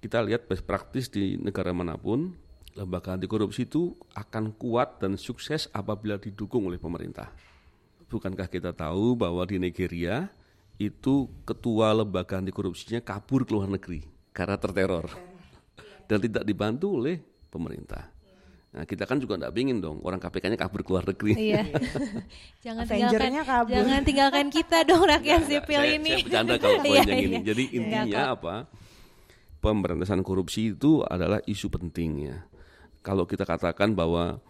Kita lihat best practice di negara mana pun, lembaga anti korupsi itu akan kuat dan sukses apabila didukung oleh pemerintah. Bukankah kita tahu bahwa di Nigeria itu ketua lembaga anti korupsinya kabur ke luar negeri karena terteror. dan tidak dibantu oleh pemerintah. Nah, kita kan juga tidak ingin dong orang KPK-nya kabur ke luar negeri. Iya. jangan tinggalkan kabur. jangan tinggalkan kita dong rakyat Enggak, enggak. sipil saya, ini. Saya bercanda kalau poin Iya, yang ini. iya. Jadi intinya apa? Pemberantasan korupsi itu adalah isu penting ya. Kalau kita katakan bahwa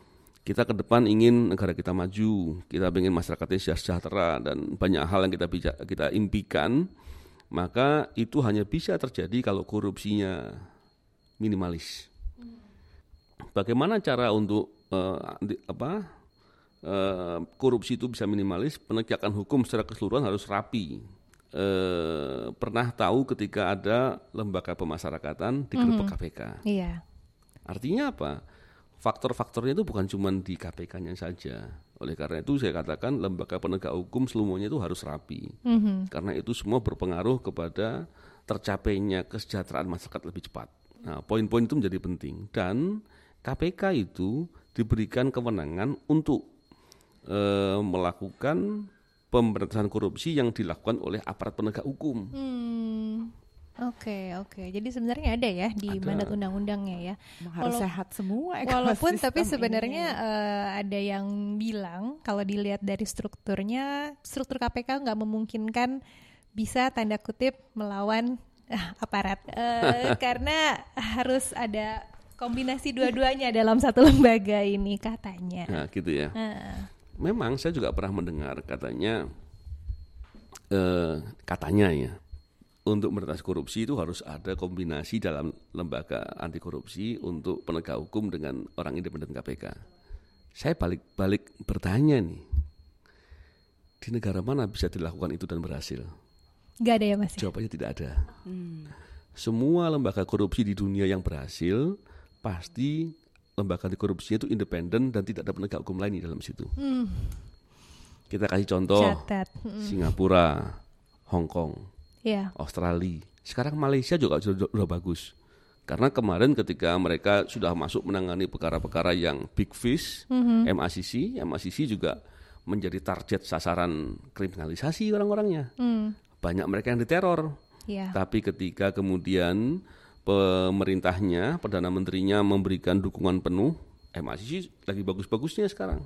kita ke depan ingin negara kita maju, kita ingin masyarakatnya sejahtera dan banyak hal yang kita kita impikan, maka itu hanya bisa terjadi kalau korupsinya minimalis. Bagaimana cara untuk anti- apa eh, korupsi itu bisa minimalis? Penegakan hukum secara keseluruhan harus rapi. Eh, pernah tahu ketika ada lembaga pemasyarakatan digerebek KPK. Iya. Artinya apa? Faktor-faktornya itu bukan cuma di KPK-nya saja. Oleh karena itu saya katakan lembaga penegak hukum seluruhnya itu harus rapi. Mhm. Karena itu semua berpengaruh kepada tercapainya kesejahteraan masyarakat lebih cepat. Nah, poin-poin itu menjadi penting dan KPK itu diberikan kewenangan untuk eh, melakukan pemberantasan korupsi yang dilakukan oleh aparat penegak hukum. Hmm. Oke, oke. Jadi sebenarnya ada ya di Ada. mandat undang-undangnya ya. Harus Walau- sehat semua Walaupun tapi ini. sebenarnya eh, ada yang bilang kalau dilihat dari strukturnya, struktur KPK nggak memungkinkan bisa tanda kutip melawan ah, aparat Eh, karena harus ada kombinasi dua-duanya dalam satu lembaga ini katanya. Nah, gitu ya. Ah, Memang saya juga pernah mendengar katanya eh, katanya ya untuk memberantas korupsi itu harus ada kombinasi dalam lembaga anti korupsi untuk penegak hukum dengan orang independen KPK. Saya balik-balik bertanya nih, di negara mana bisa dilakukan itu dan berhasil? nggak ada ya mas? ya? Jawabannya tidak ada. Semua lembaga korupsi di dunia yang berhasil pasti lembaga anti korupsi itu independen dan tidak ada penegak hukum lain di dalam situ. Hmm, Kita kasih contoh catat. Hmm, Singapura, Hong Kong, ya. Australia. Sekarang Malaysia juga sudah, sudah bagus. Karena kemarin ketika mereka sudah masuk menangani perkara-perkara yang big fish, Mhm. MACC, MACC juga menjadi target sasaran kriminalisasi orang-orangnya. Hmm, Banyak mereka yang diteror. ya. Tapi ketika kemudian pemerintahnya, perdana menterinya memberikan dukungan penuh, MACC lagi bagus-bagusnya sekarang.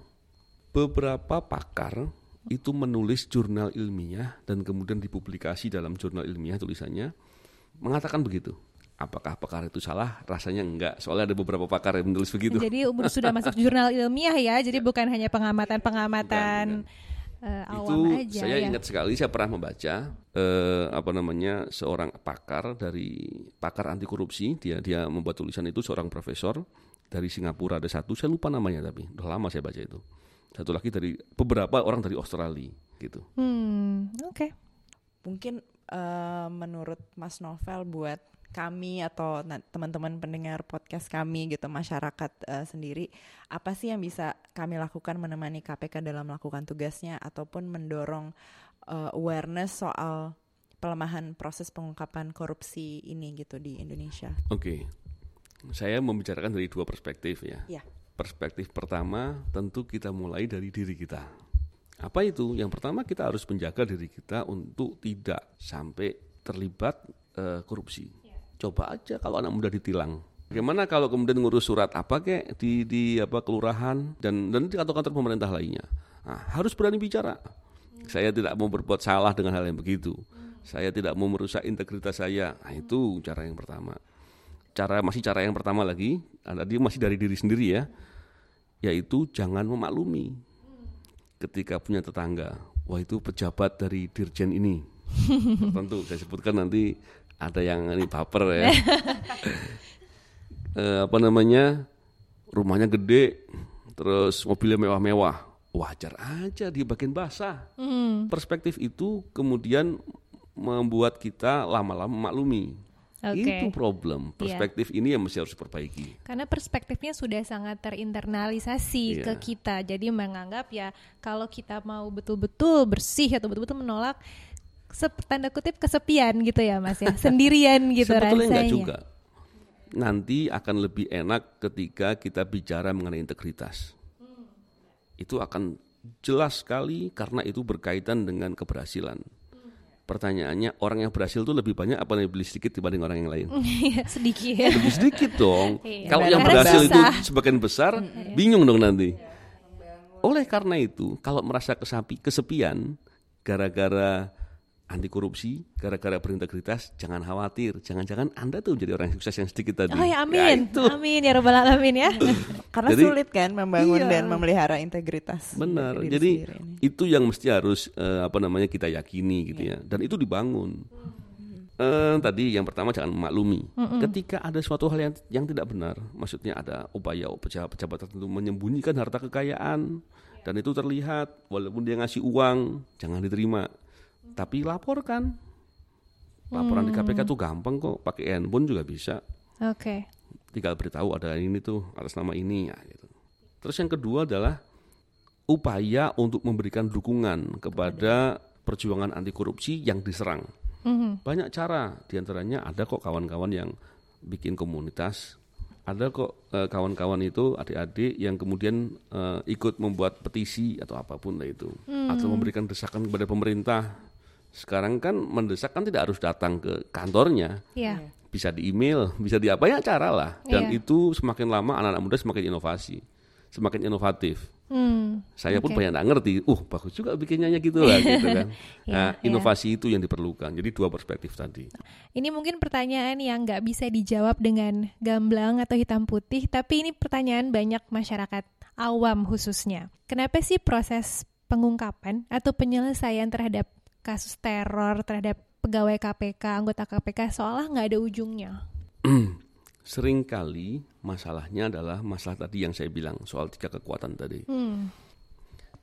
Beberapa pakar itu menulis jurnal ilmiah dan kemudian dipublikasi dalam jurnal ilmiah tulisannya mengatakan begitu. Apakah pakar itu salah? Rasanya enggak. Soalnya ada beberapa pakar yang menulis begitu. Jadi sudah masuk jurnal ilmiah ya, jadi bukan hanya pengamatan-pengamatan eh, awam itu aja saya ya. ingat sekali saya pernah membaca eh, apa namanya seorang pakar dari pakar anti korupsi dia dia membuat tulisan itu seorang profesor dari Singapura ada satu saya lupa namanya tapi udah lama saya baca itu satu lagi dari beberapa orang dari Australia gitu Hmm, oke. Mungkin eh, menurut Mas Novel buat kami atau teman-teman pendengar podcast kami gitu masyarakat eh, sendiri apa sih yang bisa kami lakukan menemani KPK dalam melakukan tugasnya ataupun mendorong eh, awareness soal pelemahan proses pengungkapan korupsi ini gitu di Indonesia. oke saya membicarakan dari dua perspektif ya Ya. Perspektif pertama tentu kita mulai dari diri kita apa itu yang pertama kita harus menjaga diri kita untuk tidak sampai terlibat eh, korupsi coba aja kalau anak muda ditilang Bagaimana kalau kemudian ngurus surat apa kek di di apa kelurahan dan dan di kantor-kantor pemerintah lainnya. Nah, harus berani bicara. Saya tidak mau berbuat salah dengan hal yang begitu. Saya tidak mau merusak integritas saya. Nah, itu cara yang pertama. Cara masih cara yang pertama lagi, ada dia masih dari diri sendiri ya. Yaitu jangan memaklumi. Ketika punya tetangga, wah itu pejabat dari dirjen ini. Tentu saya sebutkan nanti ada yang ini baper ya. Eh, apa namanya? Rumahnya gede, terus mobilnya mewah-mewah. Wajar aja dia bagian basah. Hmm, Perspektif itu kemudian membuat kita lama-lama memaklumi. Oke. Itu problem. Perspektif ini yang mesti harus diperbaiki. Karena perspektifnya sudah sangat terinternalisasi Iya. ke kita. Jadi menganggap ya kalau kita mau betul-betul bersih atau betul-betul menolak sep- tanda kutip kesepian gitu ya Mas ya. Sendirian gitu Sebetulnya rasanya. enggak juga. Nanti akan lebih enak ketika kita bicara mengenai integritas. Itu akan jelas sekali karena itu berkaitan dengan keberhasilan. Pertanyaannya orang yang berhasil itu lebih banyak apa lebih sedikit dibanding orang yang lain? Iya, sedikit. lebih sedikit dong. Iya. Kalau yang berhasil itu sebagian besar, bingung dong nanti. Oleh karena itu, kalau merasa kesapi, kesepian, gara-gara anti korupsi, gara-gara berintegritas, jangan khawatir. Jangan-jangan Anda tuh jadi orang yang sukses yang sedikit tadi. Oh ya amin. itu. Amin ya rabbal alamin ya. Karena Jadi- sulit kan membangun Iya. dan memelihara integritas. Benar. diri Jadi itu yang mesti harus eh, apa namanya kita yakini gitu ya. Dan itu dibangun. Eh, tadi yang pertama jangan memaklumi. Ketika ada suatu hal yang yang tidak benar, maksudnya ada upaya pejabat-pejabat tertentu menyembunyikan harta kekayaan dan itu terlihat walaupun dia ngasih uang, jangan diterima. Tapi laporkan. Laporan di KPK tuh gampang kok, pakai handphone juga bisa Oke. tinggal beritahu ada ini tuh atas nama ini ya gitu. Terus yang kedua adalah upaya untuk memberikan dukungan kepada perjuangan anti korupsi yang diserang. Mhm. Banyak cara, di antaranya ada kok kawan-kawan yang bikin komunitas, ada kok eh, kawan-kawan itu adik-adik yang kemudian eh, ikut membuat petisi atau apa pun lah itu, atau memberikan desakan kepada pemerintah. Sekarang kan mendesak kan tidak harus datang ke kantornya, Iya. bisa di email, bisa di apa ya cara lah. Dan Iya. itu semakin lama anak-anak muda semakin inovasi, semakin inovatif. Hmm. Saya pun Oke. banyak nggak ngerti, uh bagus juga bikinnya gitu lah gitu kan. Iya, Nah, iya. inovasi itu yang diperlukan. Jadi dua perspektif tadi. Ini mungkin pertanyaan yang nggak bisa dijawab dengan gamblang atau hitam putih, tapi ini pertanyaan banyak masyarakat awam khususnya. Kenapa sih proses pengungkapan atau penyelesaian terhadap kasus teror terhadap pegawai KPK, anggota KPK seolah nggak ada ujungnya? Seringkali masalahnya adalah masalah tadi yang saya bilang soal tiga kekuatan tadi. Hmm.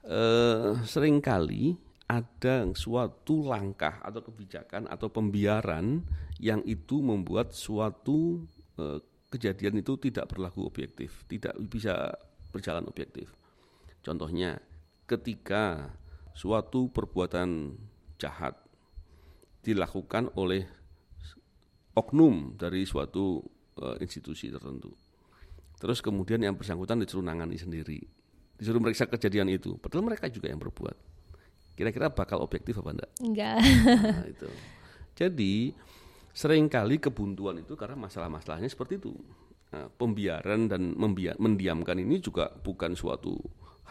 Eh, sering kali ada suatu langkah atau kebijakan atau pembiaran yang itu membuat suatu eh, kejadian itu tidak berlaku objektif, tidak bisa berjalan objektif. Contohnya, ketika suatu perbuatan jahat dilakukan oleh oknum dari suatu eh, institusi tertentu. Terus kemudian yang bersangkutan disuruh nangani sendiri, disuruh meriksa kejadian itu. Padahal mereka juga yang berbuat. Kira-kira bakal objektif apa enggak? Enggak. Nah, itu. Jadi sering kali kebuntuan itu karena masalah-masalahnya seperti itu. Nah, pembiaran dan mendiamkan ini juga bukan suatu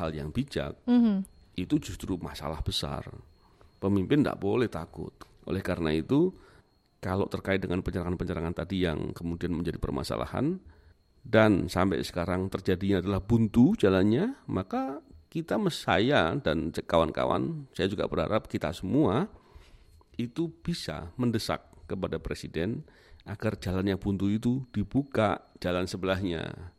hal yang bijak. Mhm. Itu justru masalah besar. Pemimpin tidak boleh takut. Oleh karena itu, kalau terkait dengan penyerangan-penyerangan tadi yang kemudian menjadi permasalahan dan sampai sekarang terjadinya adalah buntu jalannya, maka kita saya dan kawan-kawan, saya juga berharap kita semua itu bisa mendesak kepada presiden agar jalan yang buntu itu dibuka jalan sebelahnya.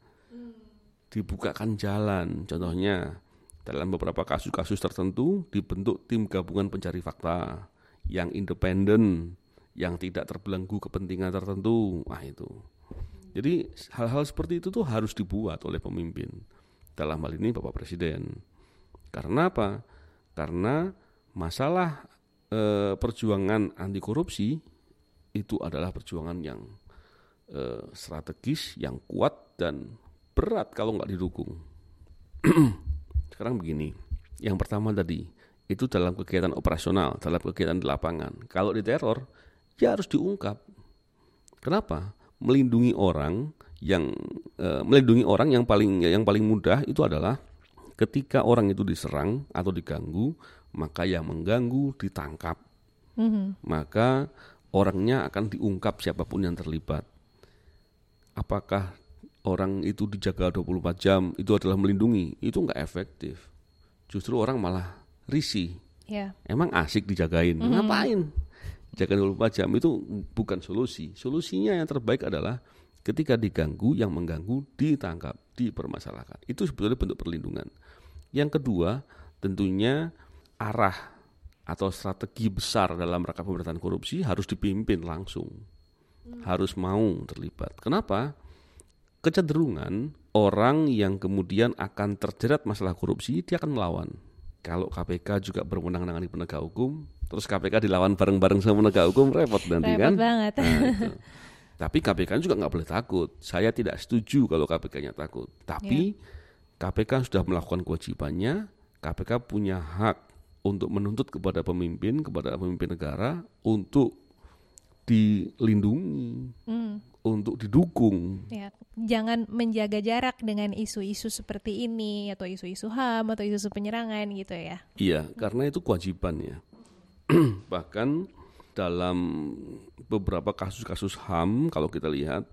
Dibukakan jalan. Contohnya dalam beberapa kasus-kasus tertentu dibentuk tim gabungan pencari fakta yang independen, yang tidak terbelenggu kepentingan tertentu. Wah itu. Jadi hal-hal seperti itu tuh harus dibuat oleh pemimpin. Dalam hal ini Bapak Presiden. Karena apa? Karena masalah eh, perjuangan anti korupsi itu adalah perjuangan yang eh, strategis, yang kuat dan berat kalau nggak didukung. Sekarang begini, yang pertama tadi itu dalam kegiatan operasional, dalam kegiatan di lapangan. Kalau di teror, ya harus diungkap. Kenapa? Melindungi orang yang eh, melindungi orang yang paling yang paling mudah itu adalah ketika orang itu diserang atau diganggu, maka yang mengganggu ditangkap. Mhm. Maka orangnya akan diungkap siapa pun yang terlibat. Apakah orang itu dijaga 24 jam itu adalah melindungi? Itu nggak efektif. Justru orang malah risih. Ya. Emang asik dijagain. Ngapain? Jaga 24 jam itu bukan solusi. Solusinya yang terbaik adalah ketika diganggu, yang mengganggu ditangkap, dipermasalahkan. Itu sebetulnya bentuk perlindungan. Yang kedua, tentunya arah atau strategi besar dalam rangka pemberantasan korupsi harus dipimpin langsung. Harus mau terlibat. Kenapa? Kecenderungan orang yang kemudian akan terjerat masalah korupsi dia akan melawan. Kalau KPK juga berwenang menangani penegak hukum, terus KPK dilawan bareng-bareng sama penegak hukum repot nanti Repot kan? banget. Nah, itu. Tapi KPK juga nggak boleh takut. Saya tidak setuju kalau KPK-nya takut. Tapi KPK sudah melakukan kewajibannya. KPK punya hak untuk menuntut kepada pemimpin, kepada pemimpin negara untuk dilindungi, Hmm, untuk didukung. ya. Jangan menjaga jarak dengan isu-isu seperti ini atau isu-isu HAM atau isu-isu penyerangan gitu ya. Iya, karena itu kewajiban ya. Bahkan dalam beberapa kasus-kasus HAM kalau kita lihat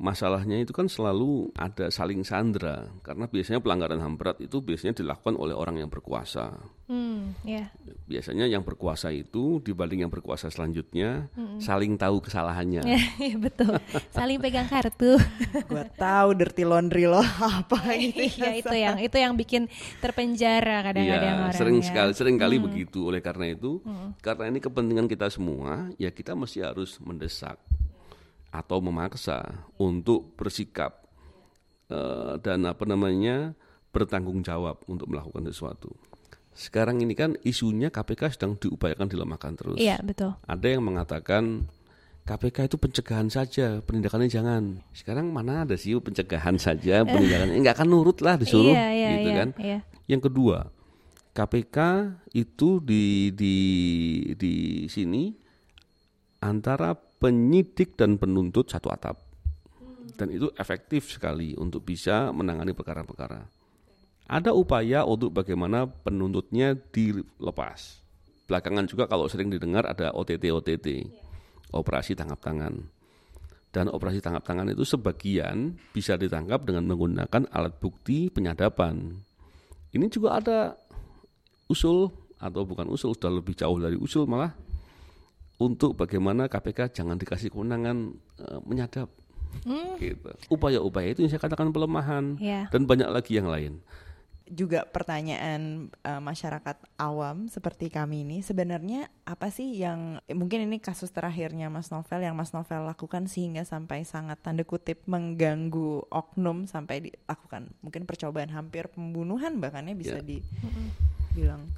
masalahnya itu kan selalu ada saling sandra karena biasanya pelanggaran HAM berat itu biasanya dilakukan oleh orang yang berkuasa. Hmm, ya. Biasanya yang berkuasa itu dibanding yang berkuasa selanjutnya saling tahu kesalahannya. Iya betul. Saling pegang kartu. Gue tahu dirty laundry lo apa gitu. Iya itu yang itu yang bikin terpenjara kadang-kadang Iya, orang sering ya. sekali sering kali begitu. Oleh karena itu, karena ini kepentingan kita semua, ya kita mesti harus mendesak atau memaksa untuk bersikap eh, dan apa namanya bertanggung jawab untuk melakukan sesuatu. Sekarang ini kan isunya KPK sedang diupayakan dilemahkan terus. Iya betul. Ada yang mengatakan KPK itu pencegahan saja, penindakannya jangan. Sekarang mana ada sih pencegahan saja, penindakannya nggak akan nurut lah disuruh, iya iya gitu iya. kan? iya. Yang kedua, KPK itu di di di sini antara penyidik dan penuntut satu atap. Dan itu efektif sekali untuk bisa menangani perkara-perkara. Ada upaya untuk bagaimana penuntutnya dilepas. Belakangan juga kalau sering didengar ada OTT-OTT, operasi tangkap tangan. Dan operasi tangkap tangan itu sebagian bisa ditangkap dengan menggunakan alat bukti penyadapan. Ini juga ada usul atau bukan usul sudah lebih jauh dari usul malah untuk bagaimana KPK jangan dikasih kewenangan eh, menyadap. Gitu. Upaya-upaya itu yang saya katakan pelemahan Iya. dan banyak lagi yang lain. Juga pertanyaan eh, masyarakat awam seperti kami ini sebenarnya apa sih yang eh, mungkin ini kasus terakhirnya Mas Novel yang Mas Novel lakukan sehingga sampai sangat tanda kutip mengganggu oknum sampai dilakukan mungkin percobaan hampir pembunuhan bahkan ya bisa Ya. dibilang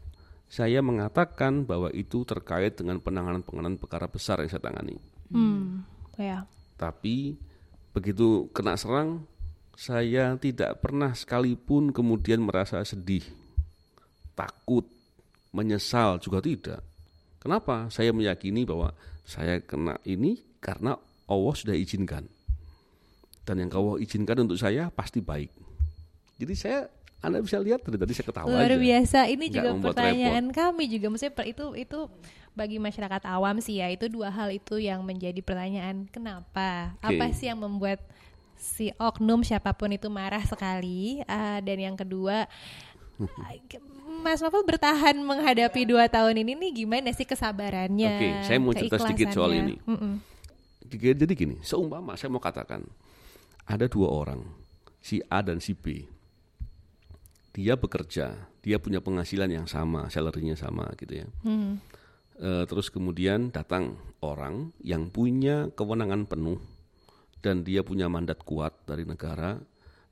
Saya mengatakan bahwa itu terkait dengan penanganan-penanganan perkara besar yang saya tangani. Hmm, ya. Tapi begitu kena serang, saya tidak pernah sekalipun kemudian merasa sedih, takut, menyesal juga tidak. Kenapa? Saya meyakini bahwa saya kena ini karena Allah sudah izinkan. Dan yang Allah izinkan untuk saya pasti baik. Jadi saya Anda bisa lihat dari tadi saya ketawa Luar aja. biasa. Ini Nggak juga pertanyaan kami juga maksudnya itu itu bagi masyarakat awam sih ya itu dua hal itu yang menjadi pertanyaan kenapa? Oke. Apa sih yang membuat si oknum siapa pun itu marah sekali? Ah, dan yang kedua Mas Novel bertahan menghadapi dua tahun ini nih gimana sih kesabarannya? Oke, saya mau cerita sedikit soal ini. Mm-mm. Jadi jadi gini, seumpama saya mau katakan ada dua orang, si A dan si B. Dia bekerja, dia punya penghasilan yang sama, salary-nya sama gitu ya. Hmm. Eh, terus kemudian datang orang yang punya kewenangan penuh dan dia punya mandat kuat dari negara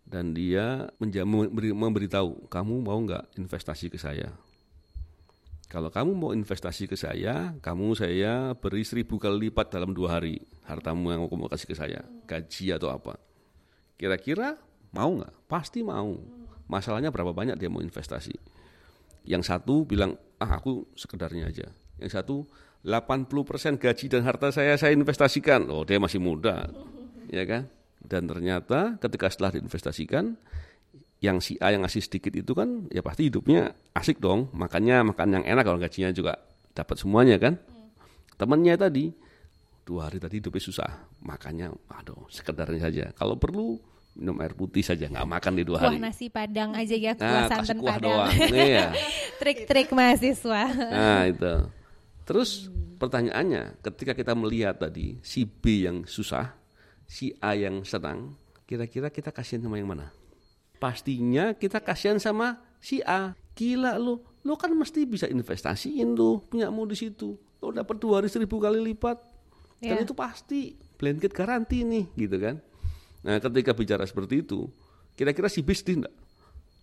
dan dia menja- memberi, memberitahu kamu mau nggak investasi ke saya? Kalau kamu mau investasi ke saya kamu saya beri seribu kali lipat dalam dua hari hartamu yang kamu kasih ke saya gaji atau apa. Kira-kira mau nggak? Pasti mau. Masalahnya berapa banyak dia mau investasi? Yang satu bilang, ah aku sekedarnya aja. Yang satu, 80% gaji dan harta saya saya investasikan. Oh dia masih muda, ya kan? Dan ternyata ketika setelah diinvestasikan, yang si A yang ngasih sedikit itu kan, ya pasti hidupnya asik dong. Makannya makan yang enak kalau gajinya juga dapat semuanya kan. Temannya tadi, dua hari tadi hidupnya susah. Makannya, aduh sekedarnya saja. Kalau perlu minum air putih saja, nggak makan di dua Kuah hari. nasi padang aja ya, kuah Nah, santan kuah padang. doang. Iya. Trik-trik mahasiswa. Nah itu. Terus pertanyaannya, ketika kita melihat tadi si B yang susah, si A yang senang, kira-kira kita kasihan sama yang mana? Pastinya kita kasihan sama si A. Gila lu, lu kan mesti bisa investasiin tuh punyamu di situ. Lu dapat dua hari seribu kali lipat. Dan Iya. itu pasti blanket garanti nih, gitu kan? Nah, ketika bicara seperti itu, kira-kira si B sedih enggak?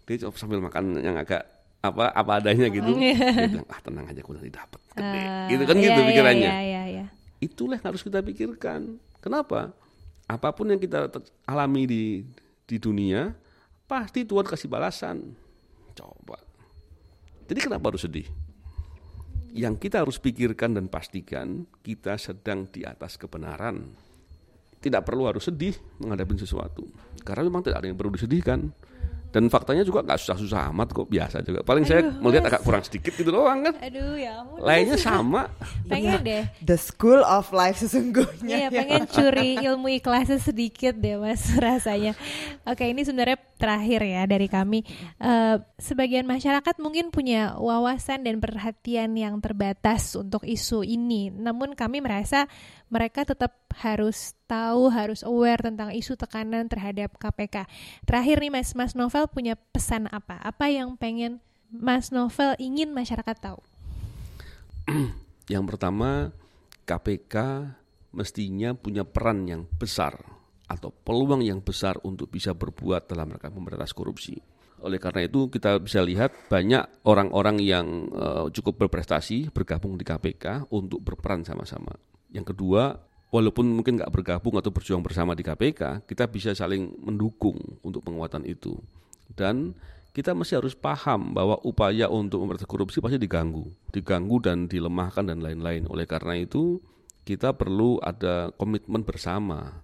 Dia coba sambil makan yang agak apa apa adanya gitu. Dia bilang, ah tenang aja, aku nanti dapat gede. gitu kan iya, gitu iya, pikirannya. Iya, iya, iya. Itulah yang harus kita pikirkan. Kenapa? Apa pun yang kita alami di di dunia, pasti Tuhan kasih balasan. Coba. Jadi kenapa harus sedih? yang kita harus pikirkan dan pastikan kita sedang di atas kebenaran. Tidak perlu harus sedih menghadapi sesuatu. Karena memang tidak ada yang perlu disedihkan. Dan faktanya juga nggak susah-susah amat kok biasa juga. Paling saya Aduh, melihat Mas. agak kurang sedikit gitu doang kan. Aduh ya ampun. Lainnya sama. Pengen deh. The school of life sesungguhnya. Iya pengen curi ilmu ikhlasnya sedikit deh mas rasanya. Oke ini sebenarnya terakhir ya dari kami. Eh, sebagian masyarakat mungkin punya wawasan dan perhatian yang terbatas untuk isu ini. Namun kami merasa mereka tetap harus tahu, harus aware tentang isu tekanan terhadap KPK. Terakhir nih mas, Mas Novel punya pesan apa? Apa yang pengen Mas Novel ingin masyarakat tahu? Yang pertama, KPK mestinya punya peran yang besar atau peluang yang besar untuk bisa berbuat dalam rangka memberantas korupsi. Oleh karena itu kita bisa lihat banyak orang-orang yang eh, cukup berprestasi bergabung di KPK untuk berperan sama-sama. Yang kedua, walaupun mungkin nggak bergabung atau berjuang bersama di KPK, kita bisa saling mendukung untuk penguatan itu. Dan kita mesti harus paham bahwa upaya untuk memberantas korupsi pasti diganggu, diganggu dan dilemahkan dan lain-lain. Oleh karena itu, kita perlu ada komitmen bersama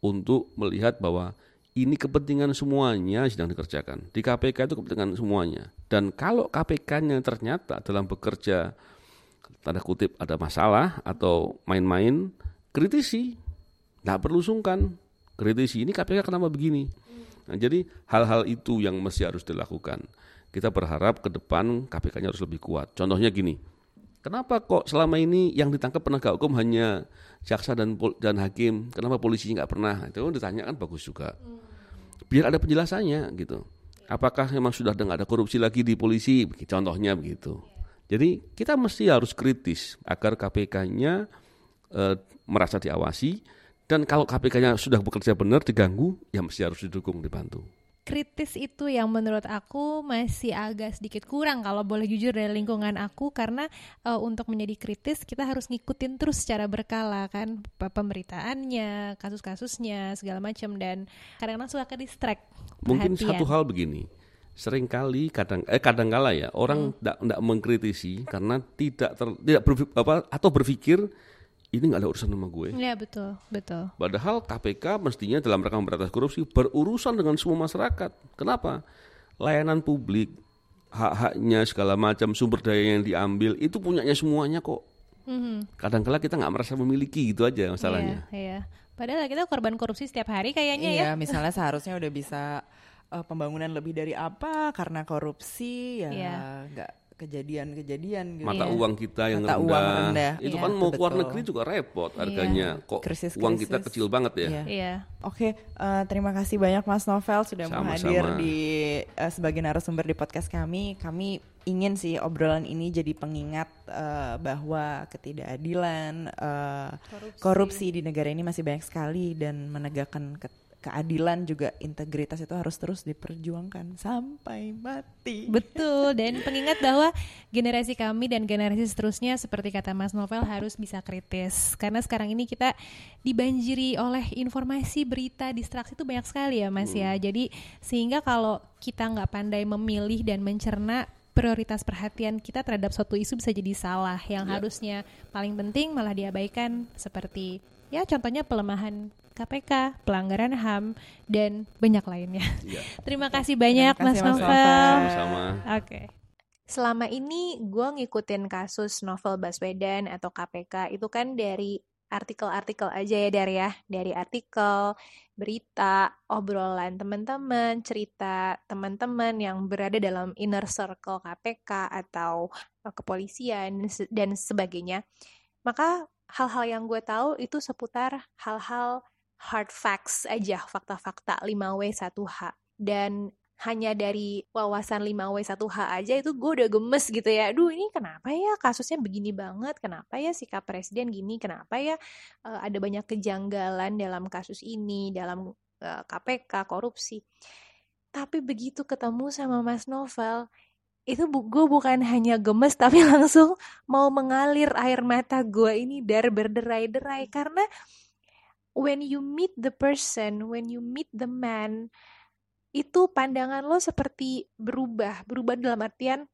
untuk melihat bahwa ini kepentingan semuanya sedang dikerjakan. Di KPK itu kepentingan semuanya. Dan kalau KPK-nya ternyata dalam bekerja tanda kutip ada masalah atau main-main, kritisi. Nggak perlu sungkan. Kritisi, ini KPK kenapa begini? Nah, jadi hal-hal itu yang mesti harus dilakukan. Kita berharap ke depan KPK-nya harus lebih kuat. Contohnya gini, kenapa kok selama ini yang ditangkap penegak hukum hanya jaksa dan dan hakim, kenapa polisinya nggak pernah? Itu ditanya kan bagus juga. Biar ada penjelasannya gitu. Apakah memang sudah ada korupsi lagi di polisi? Contohnya begitu. Jadi kita mesti harus kritis agar KPK-nya eh, merasa diawasi. Dan kalau KPK-nya sudah bekerja benar diganggu, ya mesti harus didukung, dibantu. kritis itu yang menurut aku masih agak sedikit kurang kalau boleh jujur dari lingkungan aku. Karena eh, untuk menjadi kritis kita harus ngikutin terus secara berkala kan. Pe- pemberitaannya, kasus-kasusnya segala macam. Dan kadang-kadang suka ke distract Mungkin satu hal begini, sering kali kadang eh kadangkala ya orang tidak tidak mengkritisi karena tidak ter, tidak berfi- apa atau berpikir ini nggak ada urusan sama gue. Ya betul, betul. Padahal KPK mestinya dalam rangka memberantas korupsi berurusan dengan semua masyarakat. Kenapa? Layanan publik, hak-haknya segala macam sumber daya yang diambil itu punyanya semuanya kok. Mhm. Kadang-kala kita nggak merasa memiliki gitu aja masalahnya. Iya, iya. Padahal kita korban korupsi setiap hari kayaknya ya. Iya, misalnya seharusnya udah bisa eh, pembangunan lebih dari apa karena korupsi ya Iya. nggak kejadian-kejadian gitu. Mata Iya. uang kita yang Mata rendah, uang rendah. itu Iya. kan mau keluar negeri juga repot harganya. Kok Krisis-krisis. uang kita kecil banget ya? Iya. Iya. Oke, eh, terima kasih banyak Mas Novel sudah mau Sama-sama. hadir di eh, sebagai narasumber di podcast kami. Kami ingin sih obrolan ini jadi pengingat eh, bahwa ketidakadilan, eh, korupsi. di negara ini masih banyak sekali dan menegakkan ke- keadilan juga integritas itu harus terus diperjuangkan sampai mati. Betul, dan pengingat bahwa generasi kami dan generasi seterusnya seperti kata Mas Novel harus bisa kritis. Karena sekarang ini kita dibanjiri oleh informasi, berita, distraksi itu banyak sekali ya Mas ya. Jadi sehingga kalau kita nggak pandai memilih dan mencerna prioritas perhatian kita terhadap suatu isu bisa jadi salah yang harusnya paling penting malah diabaikan seperti ya contohnya pelemahan KPK, pelanggaran HAM dan banyak lainnya. Iya. Terima kasih banyak Terima Mas kasih, Mas Novel. Novel. Sama-sama. Oke. Selama ini gue ngikutin kasus novel Baswedan atau KPK itu kan dari artikel-artikel aja ya dari ya, dari artikel, berita, obrolan teman-teman, cerita teman-teman yang berada dalam inner circle KPK atau eh, kepolisian dan sebagainya. Maka hal-hal yang gue tahu itu seputar hal-hal hard facts aja, fakta-fakta 5W1H. Dan hanya dari wawasan 5W1H aja itu gue udah gemes gitu ya. Duh ini kenapa ya kasusnya begini banget? Kenapa ya sikap presiden gini? Kenapa ya eh, ada banyak kejanggalan dalam kasus ini, dalam eh, KPK, korupsi. Tapi begitu ketemu sama Mas Novel, itu bu gue bukan hanya gemes tapi langsung mau mengalir air mata gue ini dar berderai-derai karena when you meet the person, when you meet the man, itu pandangan lo seperti berubah, berubah dalam artian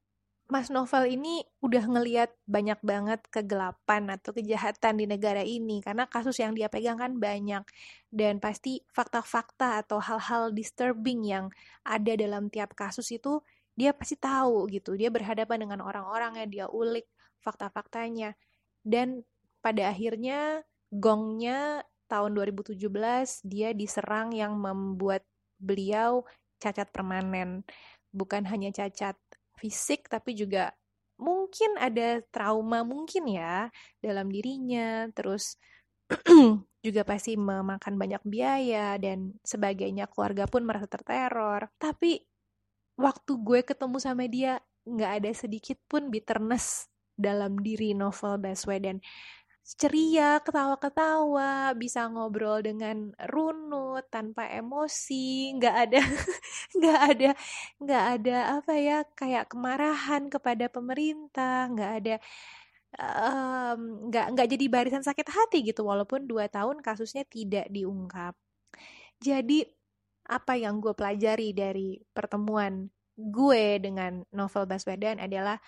Mas Novel ini udah ngeliat banyak banget kegelapan atau kejahatan di negara ini karena kasus yang dia pegang kan banyak. Dan pasti fakta-fakta atau hal-hal disturbing yang ada dalam tiap kasus itu dia pasti tahu gitu. Dia berhadapan dengan orang-orang yang dia ulik fakta-faktanya. Dan pada akhirnya gongnya tahun 2017 dia diserang yang membuat beliau cacat permanen. Bukan hanya cacat fisik tapi juga mungkin ada trauma mungkin ya dalam dirinya. Terus juga pasti memakan banyak biaya dan sebagainya. Keluarga pun merasa terteror. Tapi waktu gue ketemu sama dia nggak ada sedikit pun bitterness dalam diri novel Baswedan ceria, ketawa-ketawa, bisa ngobrol dengan runut tanpa emosi, nggak ada, nggak ada, nggak ada apa ya kayak kemarahan kepada pemerintah, nggak ada, um, nggak nggak jadi barisan sakit hati gitu, walaupun dua tahun kasusnya tidak diungkap. Jadi apa yang gue pelajari dari pertemuan gue dengan novel Baswedan adalah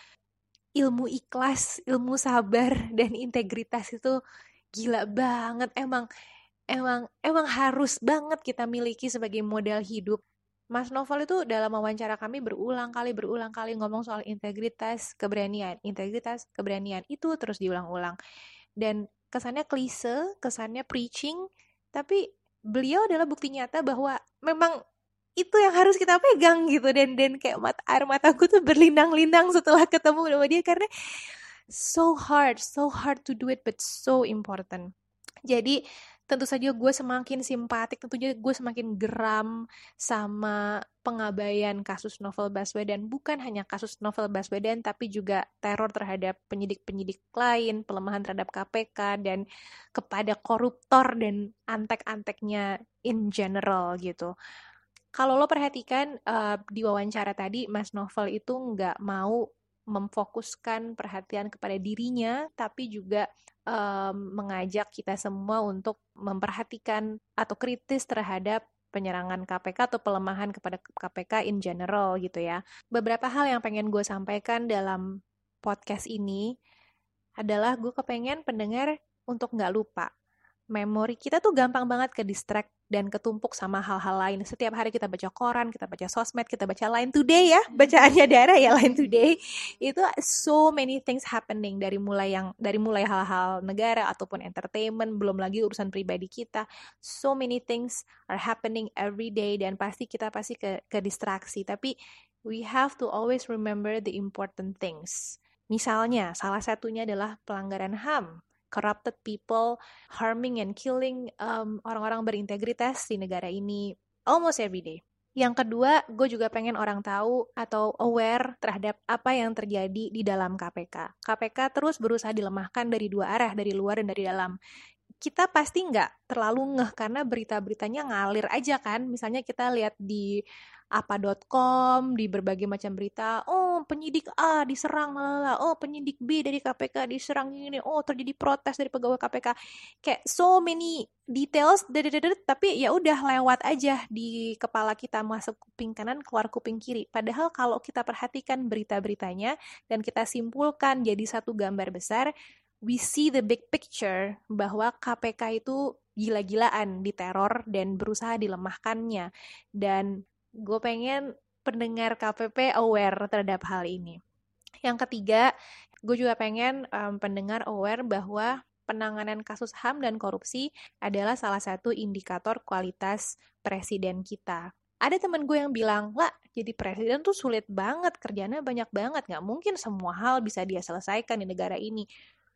ilmu ikhlas, ilmu sabar dan integritas itu gila banget. Emang emang emang harus banget kita miliki sebagai modal hidup. Mas Novel itu dalam wawancara kami berulang kali berulang kali ngomong soal integritas, keberanian, integritas, keberanian itu terus diulang-ulang. Dan kesannya klise, kesannya preaching, tapi beliau adalah bukti nyata bahwa memang itu yang harus kita pegang gitu. Dan dan kayak mata air mataku tuh berlinang-linang setelah ketemu sama dia. Karena so hard so hard to do it but so important. Jadi tentu saja gue semakin simpatik tentunya gue semakin geram sama pengabaian kasus novel Baswedan. Bukan hanya kasus novel Baswedan tapi juga teror terhadap penyidik-penyidik lain pelemahan terhadap KPK dan kepada koruptor dan antek-anteknya in general gitu kalau lo perhatikan uh, di wawancara tadi, Mas Novel itu nggak mau memfokuskan perhatian kepada dirinya, tapi juga um, mengajak kita semua untuk memperhatikan atau kritis terhadap penyerangan KPK atau pelemahan kepada KPK in general gitu ya. Beberapa hal yang pengen gue sampaikan dalam podcast ini adalah gue kepengen pendengar untuk nggak lupa memori kita tuh gampang banget ke distract dan ketumpuk sama hal-hal lain. Setiap hari kita baca koran, kita baca sosmed, kita baca Line Today ya, bacaannya darah ya Line Today. Itu so many things happening dari mulai yang dari mulai hal-hal negara ataupun entertainment, belum lagi urusan pribadi kita. So many things are happening every day dan pasti kita pasti ke ke distraksi. Tapi we have to always remember the important things. Misalnya, salah satunya adalah pelanggaran HAM corrupted people harming and killing um, orang-orang berintegritas di negara ini almost every day. Yang kedua, gue juga pengen orang tahu atau aware terhadap apa yang terjadi di dalam KPK. KPK terus berusaha dilemahkan dari dua arah, dari luar dan dari dalam. Kita pasti nggak terlalu ngeh karena berita-beritanya ngalir aja kan. Misalnya kita lihat di apa.com di berbagai macam berita oh penyidik A diserang lalala oh penyidik B dari KPK diserang ini oh terjadi protes dari pegawai KPK kayak so many details tapi ya udah lewat aja di kepala kita masuk kuping kanan keluar kuping kiri. Padahal kalau kita perhatikan berita-beritanya dan kita simpulkan jadi satu gambar besar we see the big picture bahwa KPK itu gila-gilaan diteror dan berusaha dilemahkannya dan gue pengen pendengar KPP aware terhadap hal ini. Yang ketiga, gue juga pengen um, pendengar aware bahwa penanganan kasus HAM dan korupsi adalah salah satu indikator kualitas presiden kita. Ada temen gue yang bilang, lah jadi presiden tuh sulit banget, kerjanya banyak banget, nggak mungkin semua hal bisa dia selesaikan di negara ini,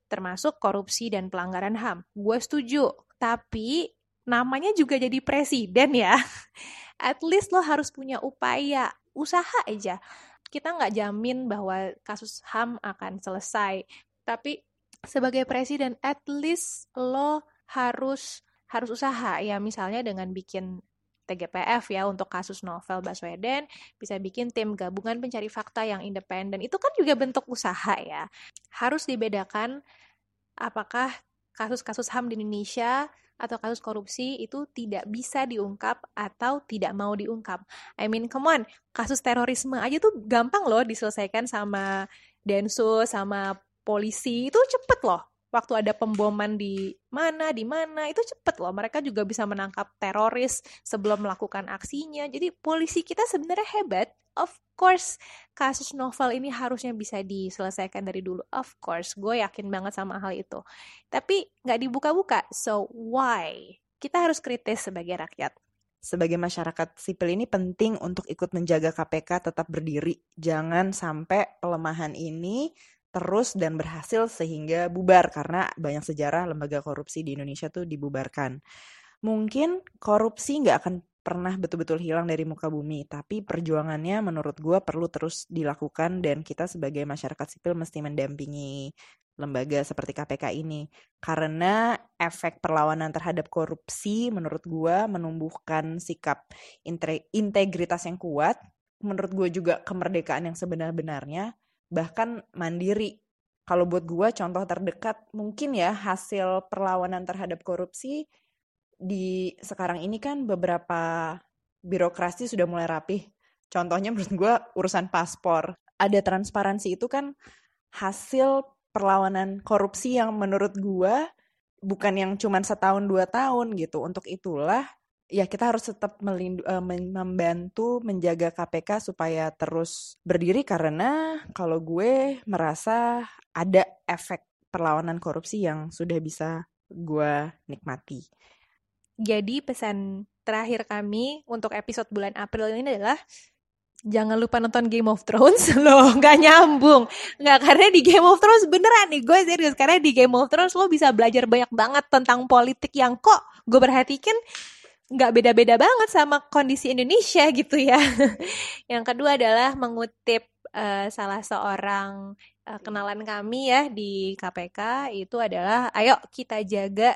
termasuk korupsi dan pelanggaran HAM. Gue setuju, tapi namanya juga jadi presiden ya. At least lo harus punya upaya, usaha aja. Kita nggak jamin bahwa kasus HAM akan selesai, tapi sebagai presiden at least lo harus harus usaha ya misalnya dengan bikin TGPF ya untuk kasus novel Baswedan bisa bikin tim gabungan pencari fakta yang independen itu kan juga bentuk usaha ya harus dibedakan apakah kasus-kasus HAM di Indonesia atau kasus korupsi itu tidak bisa diungkap atau tidak mau diungkap. I mean, come on, kasus terorisme aja tuh gampang loh diselesaikan sama Densus, sama polisi, itu cepet loh. Waktu ada pemboman di mana, di mana, itu cepet loh. Mereka juga bisa menangkap teroris sebelum melakukan aksinya. Jadi polisi kita sebenarnya hebat. Of course, kasus novel ini harusnya bisa diselesaikan dari dulu. Of course, gue yakin banget sama hal itu. Tapi nggak dibuka-buka. So, why? Kita harus kritis sebagai rakyat. Sebagai masyarakat sipil ini penting untuk ikut menjaga KPK tetap berdiri. Jangan sampai pelemahan ini terus dan berhasil sehingga bubar karena banyak sejarah lembaga korupsi di Indonesia tuh dibubarkan. Mungkin korupsi nggak akan pernah betul-betul hilang dari muka bumi, tapi perjuangannya menurut gue perlu terus dilakukan dan kita sebagai masyarakat sipil mesti mendampingi lembaga seperti KPK ini. Karena efek perlawanan terhadap korupsi menurut gue menumbuhkan sikap integritas yang kuat, menurut gue juga kemerdekaan yang sebenar-benarnya, bahkan mandiri. Kalau buat gue contoh terdekat mungkin ya hasil perlawanan terhadap korupsi di sekarang ini kan beberapa birokrasi sudah mulai rapih. Contohnya menurut gue urusan paspor. Ada transparansi itu kan hasil perlawanan korupsi yang menurut gue bukan yang cuma setahun dua tahun gitu. Untuk itulah ya kita harus tetap melindu, uh, membantu menjaga KPK supaya terus berdiri karena kalau gue merasa ada efek perlawanan korupsi yang sudah bisa gue nikmati. Jadi pesan terakhir kami untuk episode bulan April ini adalah jangan lupa nonton Game of Thrones. Loh nggak nyambung. Nggak karena di Game of Thrones beneran nih gue serius. Karena di Game of Thrones lo bisa belajar banyak banget tentang politik yang kok gue perhatikan nggak beda-beda banget sama kondisi Indonesia gitu ya. Yang kedua adalah mengutip uh, salah seorang uh, kenalan kami ya di KPK itu adalah ayo kita jaga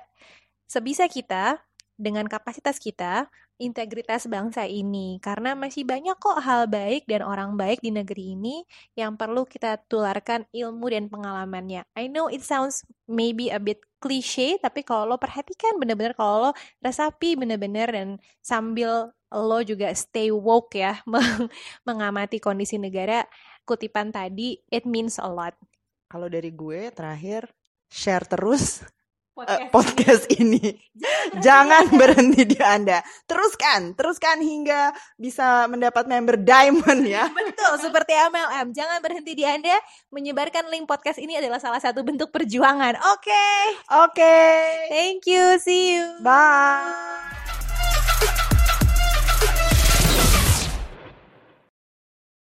sebisa kita dengan kapasitas kita, integritas bangsa ini. Karena masih banyak kok hal baik dan orang baik di negeri ini yang perlu kita tularkan ilmu dan pengalamannya. I know it sounds maybe a bit cliche, tapi kalau lo perhatikan bener-bener kalau lo resapi bener-bener dan sambil lo juga stay woke ya, mengamati kondisi negara, kutipan tadi, it means a lot. Kalau dari gue terakhir, share terus podcast, uh, podcast ini. Jangan berhenti di Anda. Teruskan, teruskan hingga bisa mendapat member diamond ya. Betul, seperti MLM. Jangan berhenti di Anda. Menyebarkan link podcast ini adalah salah satu bentuk perjuangan. Oke. Okay. Oke. Okay. Thank you. See you. Bye.